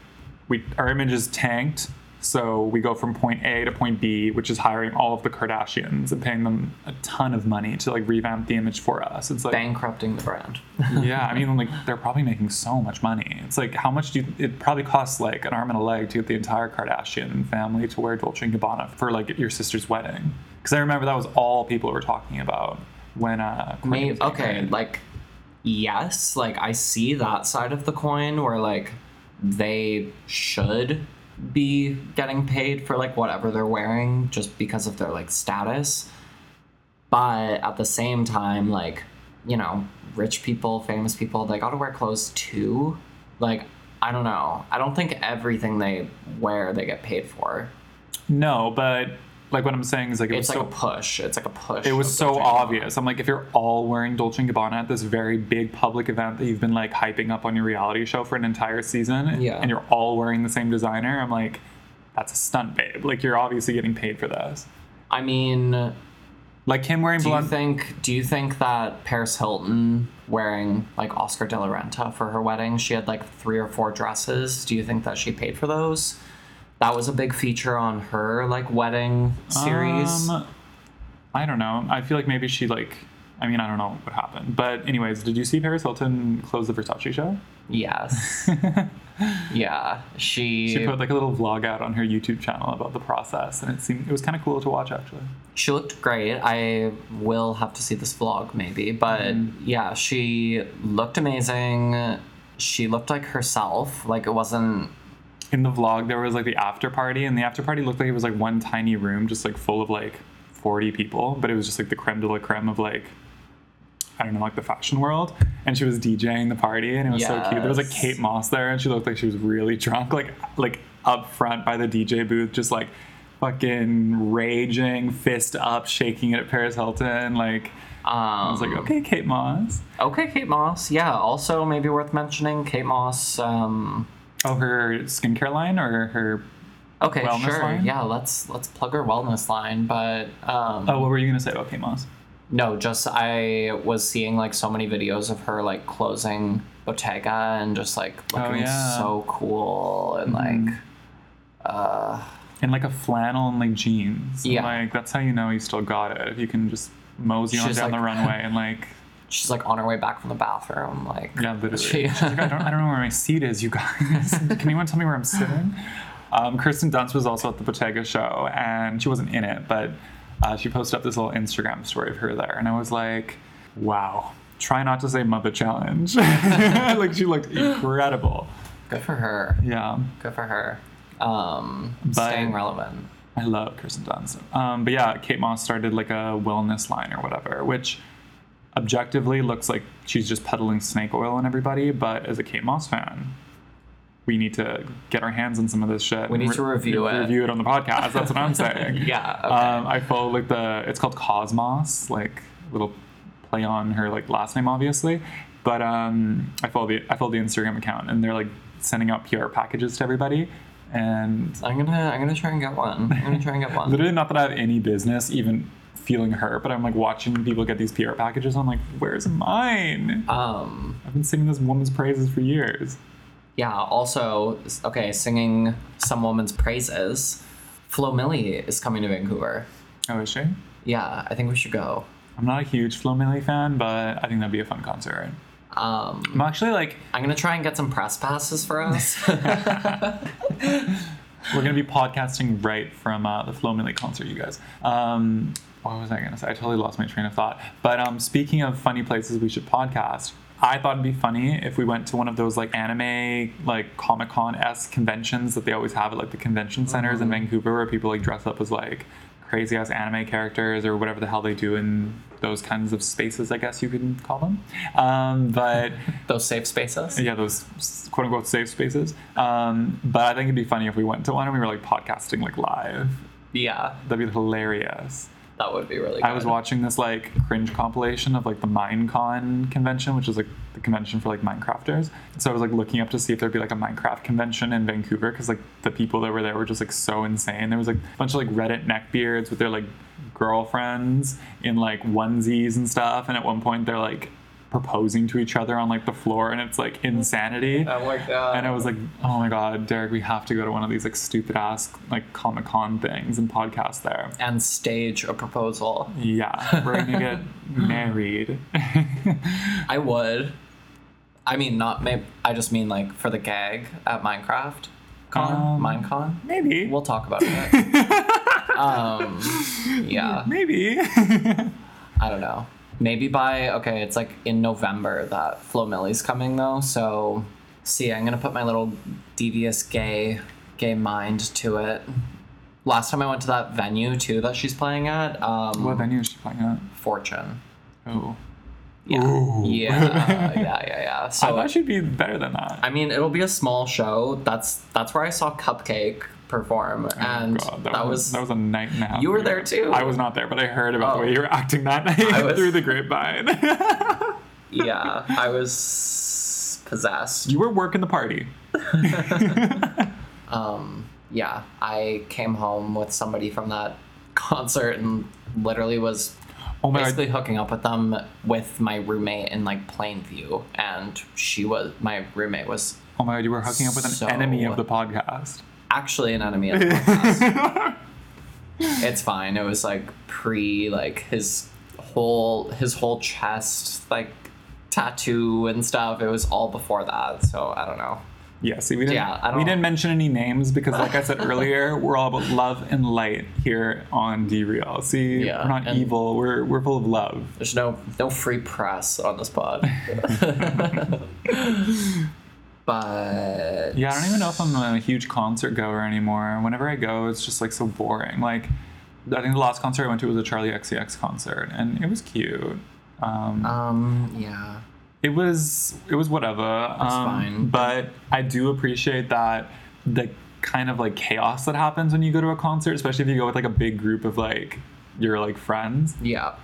we our image is tanked, so we go from point A to point B, which is hiring all of the Kardashians and paying them a ton of money to like revamp the image for us. It's like bankrupting the brand. yeah, I mean like they're probably making so much money. It's like how much do you, it probably costs like an arm and a leg to get the entire Kardashian family to wear Dolce and Gabbana for like your sister's wedding? Because I remember that was all people were talking about when uh Maybe okay, married. like yes, like I see that side of the coin where like they should be getting paid for like whatever they're wearing just because of their like status. But at the same time, like, you know, rich people, famous people, they gotta wear clothes too. Like, I don't know. I don't think everything they wear they get paid for. No, but like what I'm saying is like it It's was like so a push. It's like a push. it was so obvious. I'm like, if you're all wearing Dolce and Gabbana at this very big public event that you've been like hyping up on your reality show for an entire season, Yeah. and you're all wearing the same designer, I'm like, that's a stunt, babe. Like you're obviously getting paid for this. I mean, Like him wearing Do you think? Do you think that Paris Hilton wearing like Oscar de la Renta for her wedding? She had like three or four dresses. Do you think that she paid for those? That was a big feature on her like wedding series. Um, I don't know. I feel like maybe she like. I mean, I don't know what happened. But anyways, did you see Paris Hilton close the Versace show? Yes. yeah. She She put like a little vlog out on her YouTube channel about the process, and it seemed it was kind of cool to watch actually. She looked great. I will have to see this vlog maybe, but Mm-hmm. yeah, she looked amazing. She looked like herself. Like it wasn't. In the vlog, there was like the after party, and the after party looked like it was like one tiny room, just like full of like forty people, but it was just like the creme de la creme of like. I don't know, like the fashion world, and she was DJing the party, and it was so cute. There was like Kate Moss there, and she looked like she was really drunk, like like up front by the DJ booth, just like fucking raging, fist up, shaking it at Paris Hilton. Like Um, I was like, okay, Kate Moss. okay, Kate Moss. Yeah. Also, maybe worth mentioning, Kate Moss. Um, Oh, her skincare line or her? okay, Wellness sure. line? Yeah. Let's let's plug her wellness line, but um, Oh, what were you gonna say about Kate Moss? No, just I was seeing like so many videos of her like closing Bottega and just like looking Oh, yeah. so cool and Mhm. like uh In like a flannel and like jeans. Yeah. Like that's how you know you still got it. If you can just mosey on down like- the runway and like she's like on her way back from the bathroom like yeah, literally. She- She's like, I don't, I don't know where my seat is, you guys. Can anyone tell me where I'm sitting? Um, Kirsten Dunst was also at the Bottega show, and she wasn't in it, but uh, she posted up this little Instagram story of her there, and I was like, wow. Try not to say Muppet Challenge. like she looked incredible. good for her. Yeah. Good for her. Um But- staying relevant. I love Kirsten Dunst. Um, but yeah, Kate Moss started like a wellness line or whatever, which objectively looks like she's just peddling snake oil on everybody. But as a Kate Moss fan, we need to get our hands on some of this shit. We need and to review it. Review it on the podcast. That's what I'm saying. Yeah, okay. Um, I follow like the. It's called Cosmoss, like little play on her like last name, obviously. But um, I follow the I follow the Instagram account, and they're like sending out PR packages to everybody. And I'm gonna I'm gonna try and get one. I'm gonna try and get one. Literally, not that I have any business even feeling hurt, but I'm like watching people get these PR packages. I'm like, where's mine? Um I've been singing this woman's praises for years. yeah, also okay, singing some woman's praises. Flo Milli is coming to Vancouver. Oh, is she? Yeah, I think we should go. I'm not a huge Flo Milli fan, but I think that'd be a fun concert. Um, I'm actually like, I'm gonna try and get some press passes for us. we're gonna be podcasting right from uh, the Flo Milli concert, you guys. Um, what was I gonna say? I totally lost my train of thought. But um, speaking of funny places we should podcast, I thought it'd be funny if we went to one of those like anime, like Comic Con esque conventions that they always have at like the convention centers in Vancouver, where people like dress up as like crazy ass anime characters or whatever the hell they do in those kinds of spaces, I guess you could call them. Um, but Those safe spaces. yeah, those quote unquote safe spaces. Um, but I think it'd be funny if we went to one and we were like podcasting like live. Yeah, That'd be hilarious. That would be really. Good. I was watching this like cringe compilation of like the Minecon convention, which is like the convention for like Minecrafters. So I was like looking up to see if there'd be like a Minecraft convention in Vancouver because like the people that were there were just like so insane. There was like a bunch of like Reddit neckbeards with their like girlfriends in like onesies and stuff, and at one point they're like proposing to each other on like the floor, and it's like insanity. Oh my god. And I was like, oh my god, Deric, we have to go to one of these like stupid ass like Comic Con things and podcast there. and stage a proposal. Yeah, we're gonna get married. I would. I mean, not maybe. I just mean like for the gag at Minecraft Con, Um, Minecon. Maybe. We'll talk about it. um, yeah, Maybe. I don't know. Maybe by okay, it's like in November that Flo Milli's coming though. So, see, I'm gonna put my little devious gay gay mind to it. Last time I went to that venue too that she's playing at, um, what venue is she playing at? Fortune. Oh. Yeah, Ooh. yeah, yeah, yeah, yeah. I So thought she'd be better than that. I mean, it'll be a small show. That's that's where I saw CupcakKe perform, and Oh God, that, was, that was a night and a half. You were there too. I was not there, but I heard about Oh. the way you were acting that night I was- through the grapevine. yeah, I was possessed. you were working the party. Um, yeah, I came home with somebody from that concert and literally was Oh basically god. hooking up with them with my roommate in like Plainview, and she was my roommate was Oh my god, you were hooking up with an So- enemy of the podcast. Actually an enemy of the podcast. it's fine. It was like pre like his whole his whole chest like tattoo and stuff. It was all before that, so I don't know. Yeah, see, we didn't, Yeah, we didn't mention any names because, like I said earlier, we're all about love and light here on DeReal. See, Yeah, we're not evil. We're we're full of love. There's no no free press on this pod. but Yeah, I don't even know if I'm a huge concert goer anymore. Whenever I go, it's just like so boring. Like, I think the last concert I went to was a Charli XCX concert, and it was cute. Um, um yeah. it was it was whatever. um, fine. But I do appreciate that the kind of like chaos that happens when you go to a concert, especially if you go with like a big group of like your like friends. Yeah.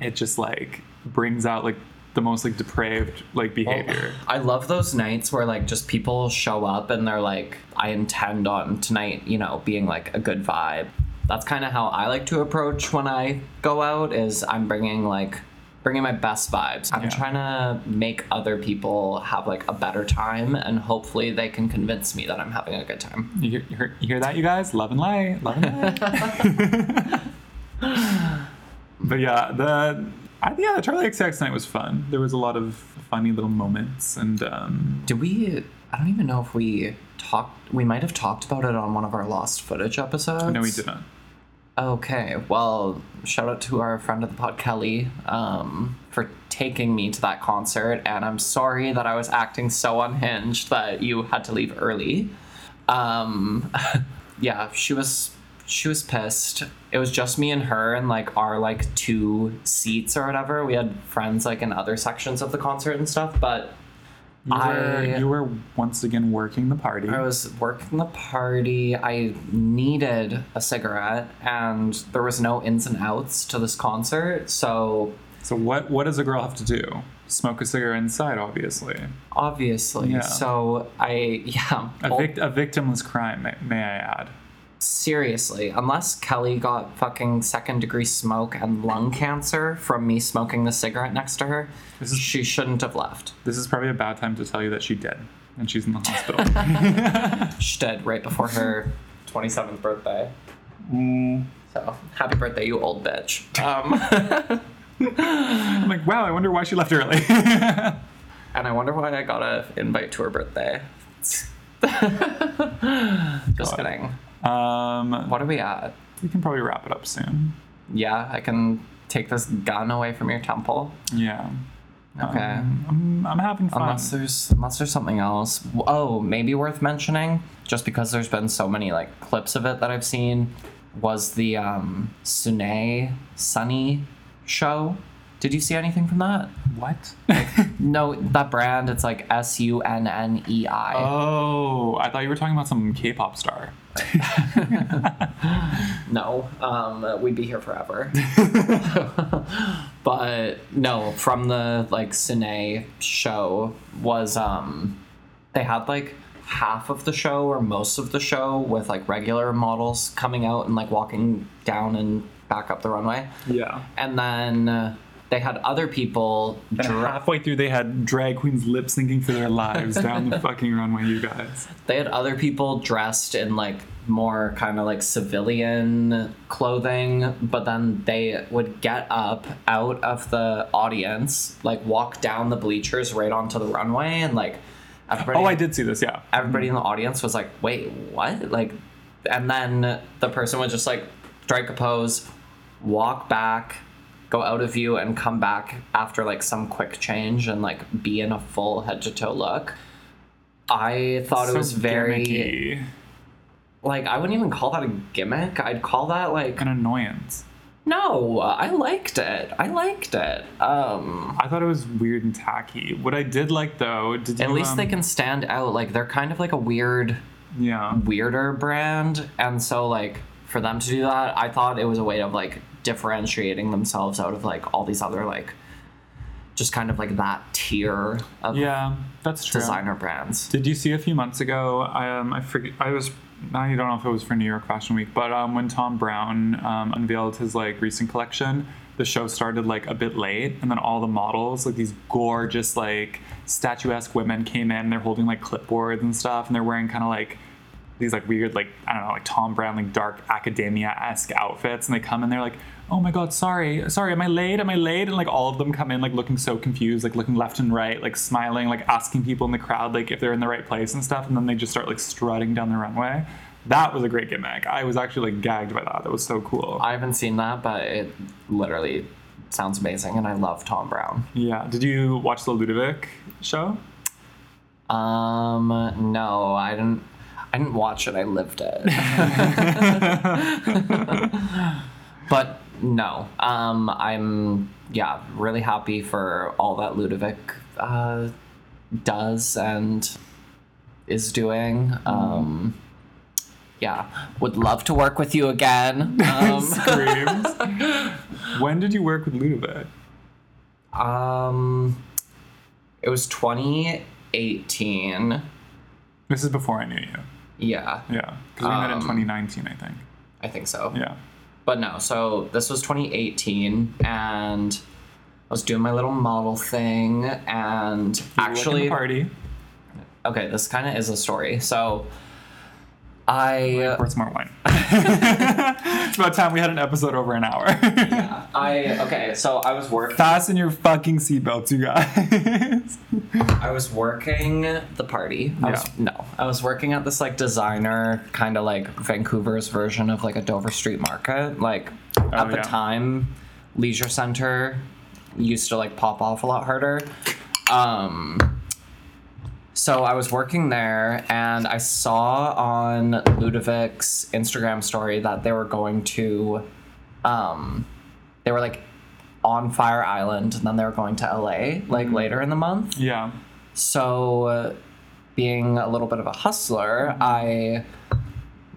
It just like brings out like the most like depraved like behavior. I love those nights where like just people show up and they're like, I intend on tonight, you know, being like a good vibe. That's kind of how I like to approach when I go out. Is I'm bringing like bringing my best vibes. I'm Yeah. trying to make other people have like a better time, and hopefully they can convince me that I'm having a good time. You, hear, you, hear, you hear that, you guys? Love and light, love and light. but yeah, the I, yeah, the Charli XX night was fun. There was a lot of funny little moments, and um, Did we? I don't even know if we talked. We might have talked about it on one of our lost footage episodes. no, we didn't. Okay, well, shout out to our friend of the pod, Kelly, um, for taking me to that concert, and I'm sorry that I was acting so unhinged that you had to leave early. Um, yeah, she was she was pissed. It was just me and her, and like our like two seats or whatever. We had friends like in other sections of the concert and stuff, but You were, I- you were once again working the party. I was working the party. I needed a cigarette, and there was no ins and outs to this concert. So so what what does a girl have to do? Smoke a cigarette inside, obviously. obviously, Yeah. so I yeah. A, vict- a victimless crime, may, may I add. Seriously, unless Kelly got fucking second degree smoke and lung cancer from me smoking the cigarette next to her, This is- she shouldn't have left. This is probably a bad time to tell you that she did, and she's in the hospital. She did right before her twenty seventh birthday. Mm. So happy birthday, you old bitch. Um. I'm like, wow, I wonder why she left early. And I wonder why I got a invite to her birthday. Just God. kidding. Um, What are we at? we can probably wrap it up soon. Yeah, I can take this gun away from your temple. Yeah. Okay. Um, I'm, I'm having fun. Unless there's unless there's something else. Oh, maybe worth mentioning, just because there's been so many like clips of it that I've seen, was the um Sune Sunnei show. Did you see anything from that? what? No, that brand. It's like S U N N E I. oh, I thought you were talking about some K-pop star. No, um, we'd be here forever. but no, from the like Cine show was um, they had like half of the show or most of the show with like regular models coming out and like walking down and back up the runway, Yeah. and then uh, they had other people. Dra- halfway through, they had drag queens lip syncing for their lives down the fucking runway, you guys. they had other people dressed in like more kind of like civilian clothing but then they would get up out of the audience like walk down the bleachers right onto the runway and like everybody Oh, I did see this, yeah. everybody in the audience was like wait what like and then the person would just like strike a pose walk back go out of view and come back after like some quick change and like be in a full head to toe look i thought it was very gimmicky. like I wouldn't even call that a gimmick. I'd call that like an annoyance. no. I liked it. I liked it. Um, I thought it was weird and tacky. What I did like though, did you, at least um, they can stand out. Like they're kind of like a weird, Yeah. weirder brand, and so like for them to do that, I thought it was a way of like differentiating themselves out of like all these other like just kind of like that tier of Yeah, that's true. designer brands. Did you see a few months ago? I um, I forget. I was. I don't know if it was for New York Fashion Week, but um, when Thom Browne um, unveiled his like recent collection, the show started like a bit late, and then all the models, like these gorgeous like statuesque women, came in. They're holding like clipboards and stuff, and they're wearing kind of like these like weird like I don't know like Thom Browne like dark academia esque outfits, and they come in they're like, oh my god, sorry, sorry, am I late? Am I late? And like all of them come in like looking so confused, like looking left and right, like smiling, like asking people in the crowd like if they're in the right place and stuff, and then they just start like strutting down the runway. That was a great gimmick. I was actually like gagged by that. That was so cool. I haven't seen that, but it literally sounds amazing, and I love Thom Browne. yeah. Did you watch the Ludovic show? Um, no, I didn't. I didn't watch it. I lived it. but no, um, I'm yeah really happy for all that Ludovic uh, does and is doing. Um, yeah, would love to work with you again. Um, Screams. when did you work with Ludovic? um, it was 2018. This is before I knew you. Yeah, Yeah, because we met in Um, 2019, I think. I think so. Yeah. But no, so this was 2018, and I was doing my little model thing, and were, like, in the actually, party. okay, this kind of is a story. So, I, Pour some more wine. it's about time we had an episode over an hour. I, okay, so I was working, Fasten your fucking seatbelts, you guys. I was working the party. I was, Yeah. no, I was working at this like designer, kind of like Vancouver's version of like a Dover Street Market. Like at the yeah. time, leisure center used to like pop off a lot harder. Um, so I was working there and I saw on Ludovic's Instagram story that they were going to, um, they were like on Fire Island and then they were going to LA like later in the month. yeah. So, uh, being a little bit of a hustler, I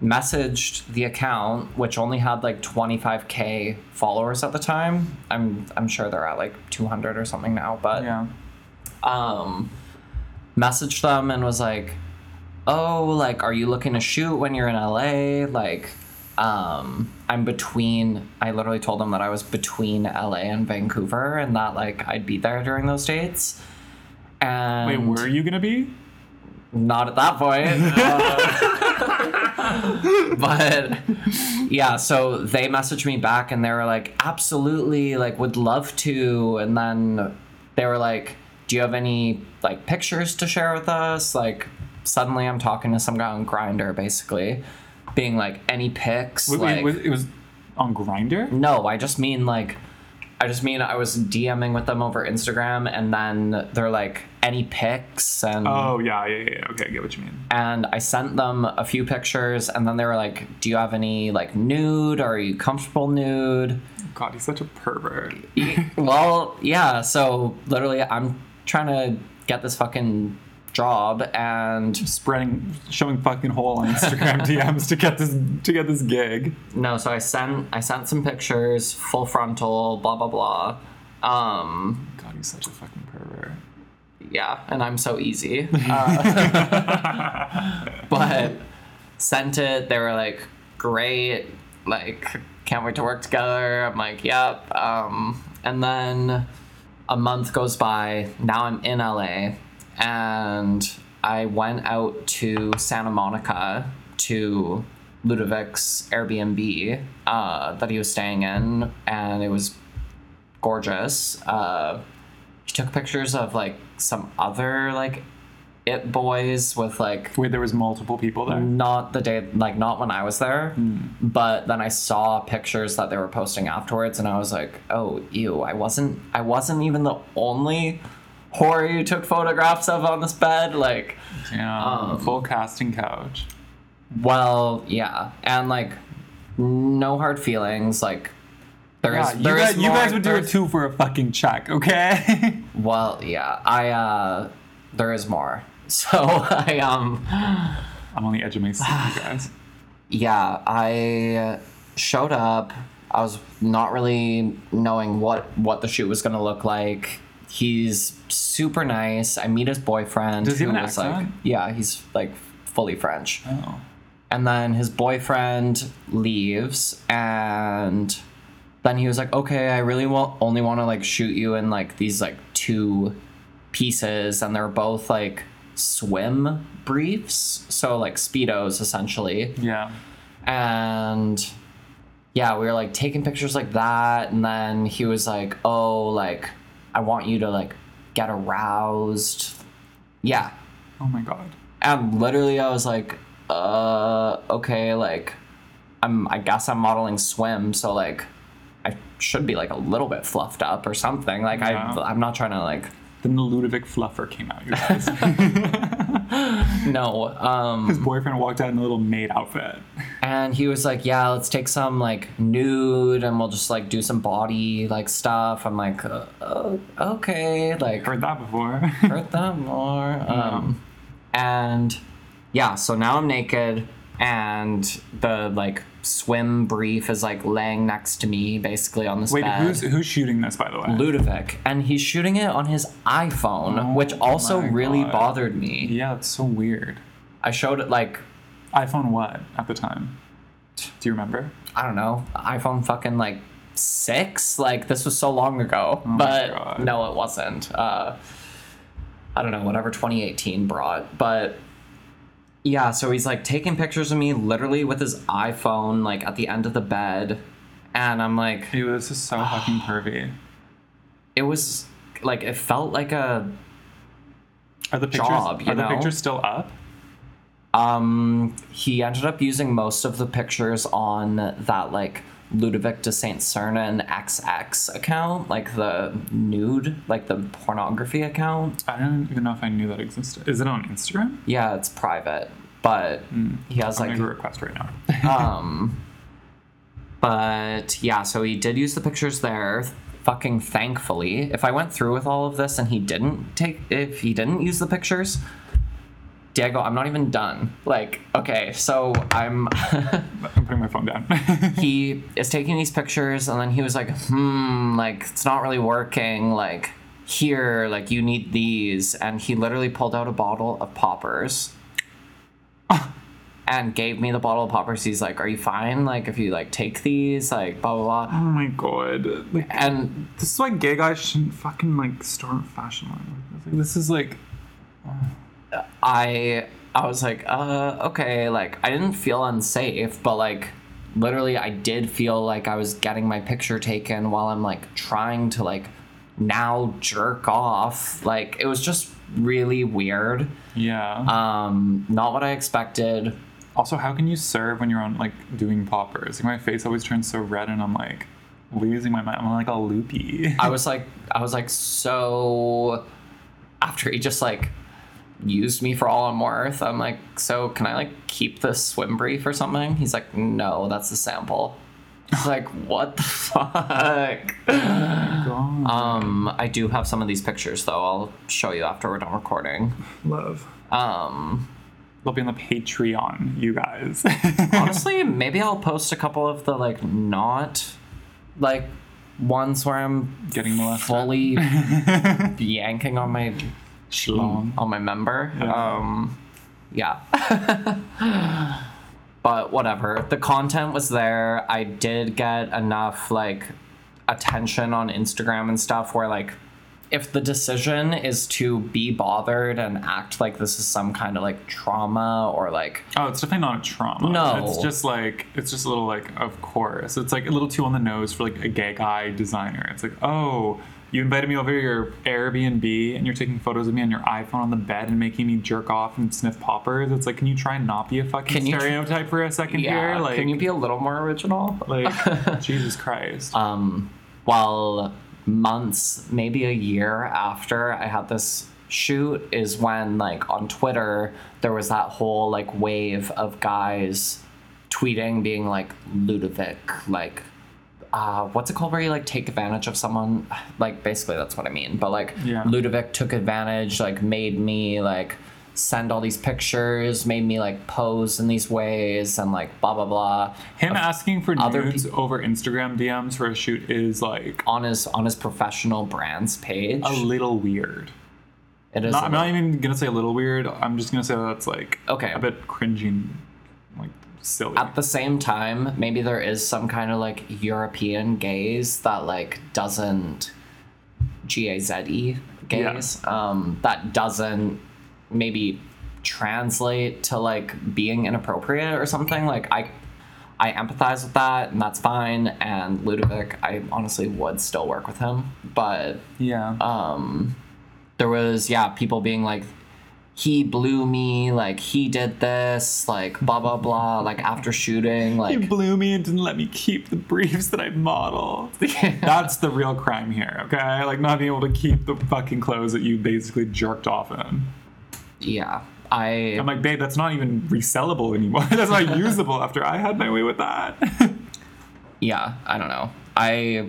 messaged the account, which only had like 25k followers at the time. I'm I'm sure they're at like 200 or something now, but Yeah. um, messaged them and was like, "Oh, like, are you looking to shoot when you're in LA? Like, um, I'm between." I literally told them that I was between LA and Vancouver, and that like I'd be there during those dates. And Wait, where are you gonna be? not at that point. Uh, but yeah, so they messaged me back and they were like, absolutely, like, would love to. And then they were like, do you have any like pictures to share with us? Like, suddenly I'm talking to some guy on Grindr, basically, being like, any pics? Wait, like, wait, it was on Grindr. no, I just mean like, I just mean I was DMing with them over Instagram, and then they're like, any pics? And Oh yeah, yeah, yeah. yeah. Okay, I get what you mean. and I sent them a few pictures, and then they were like, "Do you have any like nude? Or are you comfortable nude?" God, he's such a pervert. well, yeah. So literally, I'm trying to get this fucking job, and Spreading, showing fucking hole on Instagram DMs to get this to get this gig. no. So I sent I sent some pictures, full frontal, blah blah blah. Um, God, he's such a fucking pervert. yeah, and I'm so easy. Uh, but sent it. They were like, great, like, can't wait to work together. I'm like, yep. Um, and then a month goes by. Now I'm in LA, and I went out to Santa Monica to Ludovic's Airbnb uh, that he was staying in, and it was gorgeous. Uh, he took pictures of like some other like it boys with like Wait, there was multiple people there. not the day like not when I was there, Hmm. but then I saw pictures that they were posting afterwards, and I was like, oh, ew! I wasn't I wasn't even the only whore you took photographs of on this bed. Like, Yeah, Um, full casting couch. well, yeah, and like no hard feelings. Like there is Yeah, you there guys, is you guys would do it there's- too for a fucking check, okay? Well, yeah, I uh, there is more. So I um. I'm on the edge of my seat, you guys. yeah, I showed up. I was not really knowing what what the shoot was gonna look like. He's super nice. I meet his boyfriend. Does he have an was, like- accent? yeah, he's like fully French. Oh. And then his boyfriend leaves, and then he was like, "Okay, I really want only want to like shoot you in like these like two pieces," and they're both like swim briefs, so like speedos essentially, Yeah. and yeah, we were like taking pictures like that, and then he was like, "Oh, like I want you to like get aroused." Yeah, Oh my god. and literally I was like, "Uh, okay, like I'm I guess I'm modeling swim, so like I should be like a little bit fluffed up or something. Like Yeah. I I'm not trying to like Then the Ludovic fluffer came out, you guys. no, um His boyfriend walked out in a little maid outfit. and he was like, "Yeah, let's take some like nude and we'll just like do some body like stuff." I'm like, uh, uh, "Okay, like Heard that before. heard that more." Um and yeah, so now I'm naked and the like swim brief is like laying next to me basically on this Wait, bed. who's who's shooting this by the way? Ludovic, and he's shooting it on his iPhone, Oh which also really God. bothered me. yeah, it's so weird. I showed it like iPhone what at the time? Do you remember? I don't know, iPhone fucking like six. Like this was so long ago, Oh but no, it wasn't. Uh, I don't know, whatever 2018 brought, but yeah. So he's like taking pictures of me, literally with his iPhone, like at the end of the bed, and I'm like, Ew, this is so fucking pervy. it was like it felt like a Are the pictures Job, you are the pictures still up? Um, he ended up using most of the pictures on that like Ludovic de Saint Sernin XX account, like the nude, like the pornography account. I don't even know if I knew that existed. Is it on Instagram? Yeah, it's private, but he has I'll like a request right now. um but yeah so he did use the pictures there fucking thankfully if i went through with all of this and he didn't take if he didn't use the pictures diego i'm not even done like okay so i'm I'm putting my phone down. he is taking these pictures and then he was like hmm like it's not really working like here like you need these and he literally pulled out a bottle of poppers and gave me the bottle of poppers he's like are you fine like if you like take these like blah blah blah oh my god. Like, and this is why gay guys shouldn't fucking like start fashion line. Like, This is like i i was like uh okay like i didn't feel unsafe but like literally i did feel like i was getting my picture taken while i'm like trying to like now jerk off like it was just really weird yeah. um not what i expected also, how can you serve when you're on like doing poppers? Like my face always turns so red, and I'm like losing my mind. I'm like all loopy. i was like i was like so after he just like used me for all i'm worth i'm like so can i like keep this swim brief or something he's like no that's a sample It's like what the fuck God. um i do have some of these pictures though i'll show you after we're done recording Love. um They'll be on the Patreon, you guys. honestly maybe i'll post a couple of the like not like ones where i'm Getting molested. fully yanking on my Schlong. on my member. Yeah. Um, yeah. but whatever. The content was there. I did get enough like attention on Instagram and stuff where like if the decision is to be bothered and act like this is some kind of like trauma or like Oh, it's definitely not a trauma. No. It's just like it's just a little like of course. It's like a little too on the nose for like a gay guy designer. It's like, oh, you invited me over to your Airbnb and you're taking photos of me on your iPhone on the bed and making me jerk off and sniff poppers. It's like, can you try and not be a fucking Can stereotype for a second yeah, here? Like can you be a little more original? like Jesus Christ. um, while months, maybe a year after I had this shoot, is when like on Twitter there was that whole like wave of guys tweeting being like Ludovic, like uh, what's it called where you like take advantage of someone? Like basically that's what I mean. But like Yeah. Ludovic took advantage, like made me like send all these pictures, made me like pose in these ways and like blah blah blah. Him asking for other nudes over Instagram DMs for a shoot is like on his on his professional brands page. a little weird. it is Not, I'm not even gonna say a little weird. I'm just gonna say that's like Okay. a bit cringy, like silly. at the same time, maybe there is some kind of like European gaze that like doesn't G A Z E gaze um, that doesn't maybe translate to like being inappropriate or something. Like I I empathize with that and that's fine. And Ludovic, I honestly would still work with him. But Yeah. um there was yeah, people being like he blew me, like he did this, like blah blah blah, like after shooting, like blew me and didn't let me keep the briefs that I modeled. That's the real crime here, okay? Like not being able to keep the fucking clothes that you basically jerked off in. yeah. I I'm like, babe, that's not even resellable anymore. that's not usable after I had my way with that. yeah, I don't know. I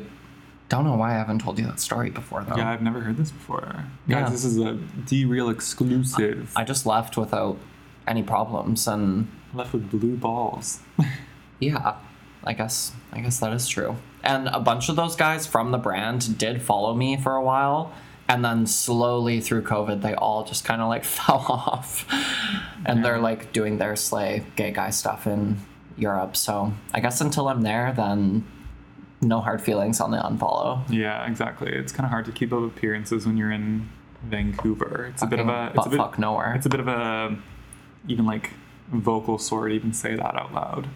don't know why I haven't told you that story before though. yeah, I've never heard this before. Yeah. Guys, this is a DeReal exclusive. I just left without any problems and left with blue balls. yeah, I guess I guess that is true. And a bunch of those guys from the brand did follow me for a while and then slowly through COVID they all just kind of like fell off. And they're like doing their slay gay guy stuff in Europe. So, I guess until I'm there then no hard feelings on the unfollow. yeah, exactly. It's kind of hard to keep up appearances when you're in Vancouver. It's a bit of a it's butt a bit, fuck nowhere. It's a bit of a even like vocal sore to even say that out loud.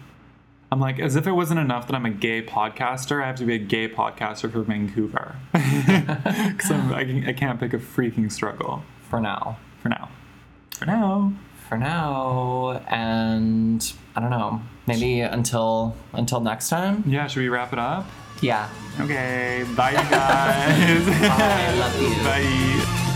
I'm like, as if it wasn't enough that I'm a gay podcaster, I have to be a gay podcaster for Vancouver. Because I, I can't pick a freaking struggle for now. for now. For now. For now, and I don't know. Maybe until until next time. Yeah, should we wrap it up? Yeah. Okay, bye you guys. Bye, love you. Bye.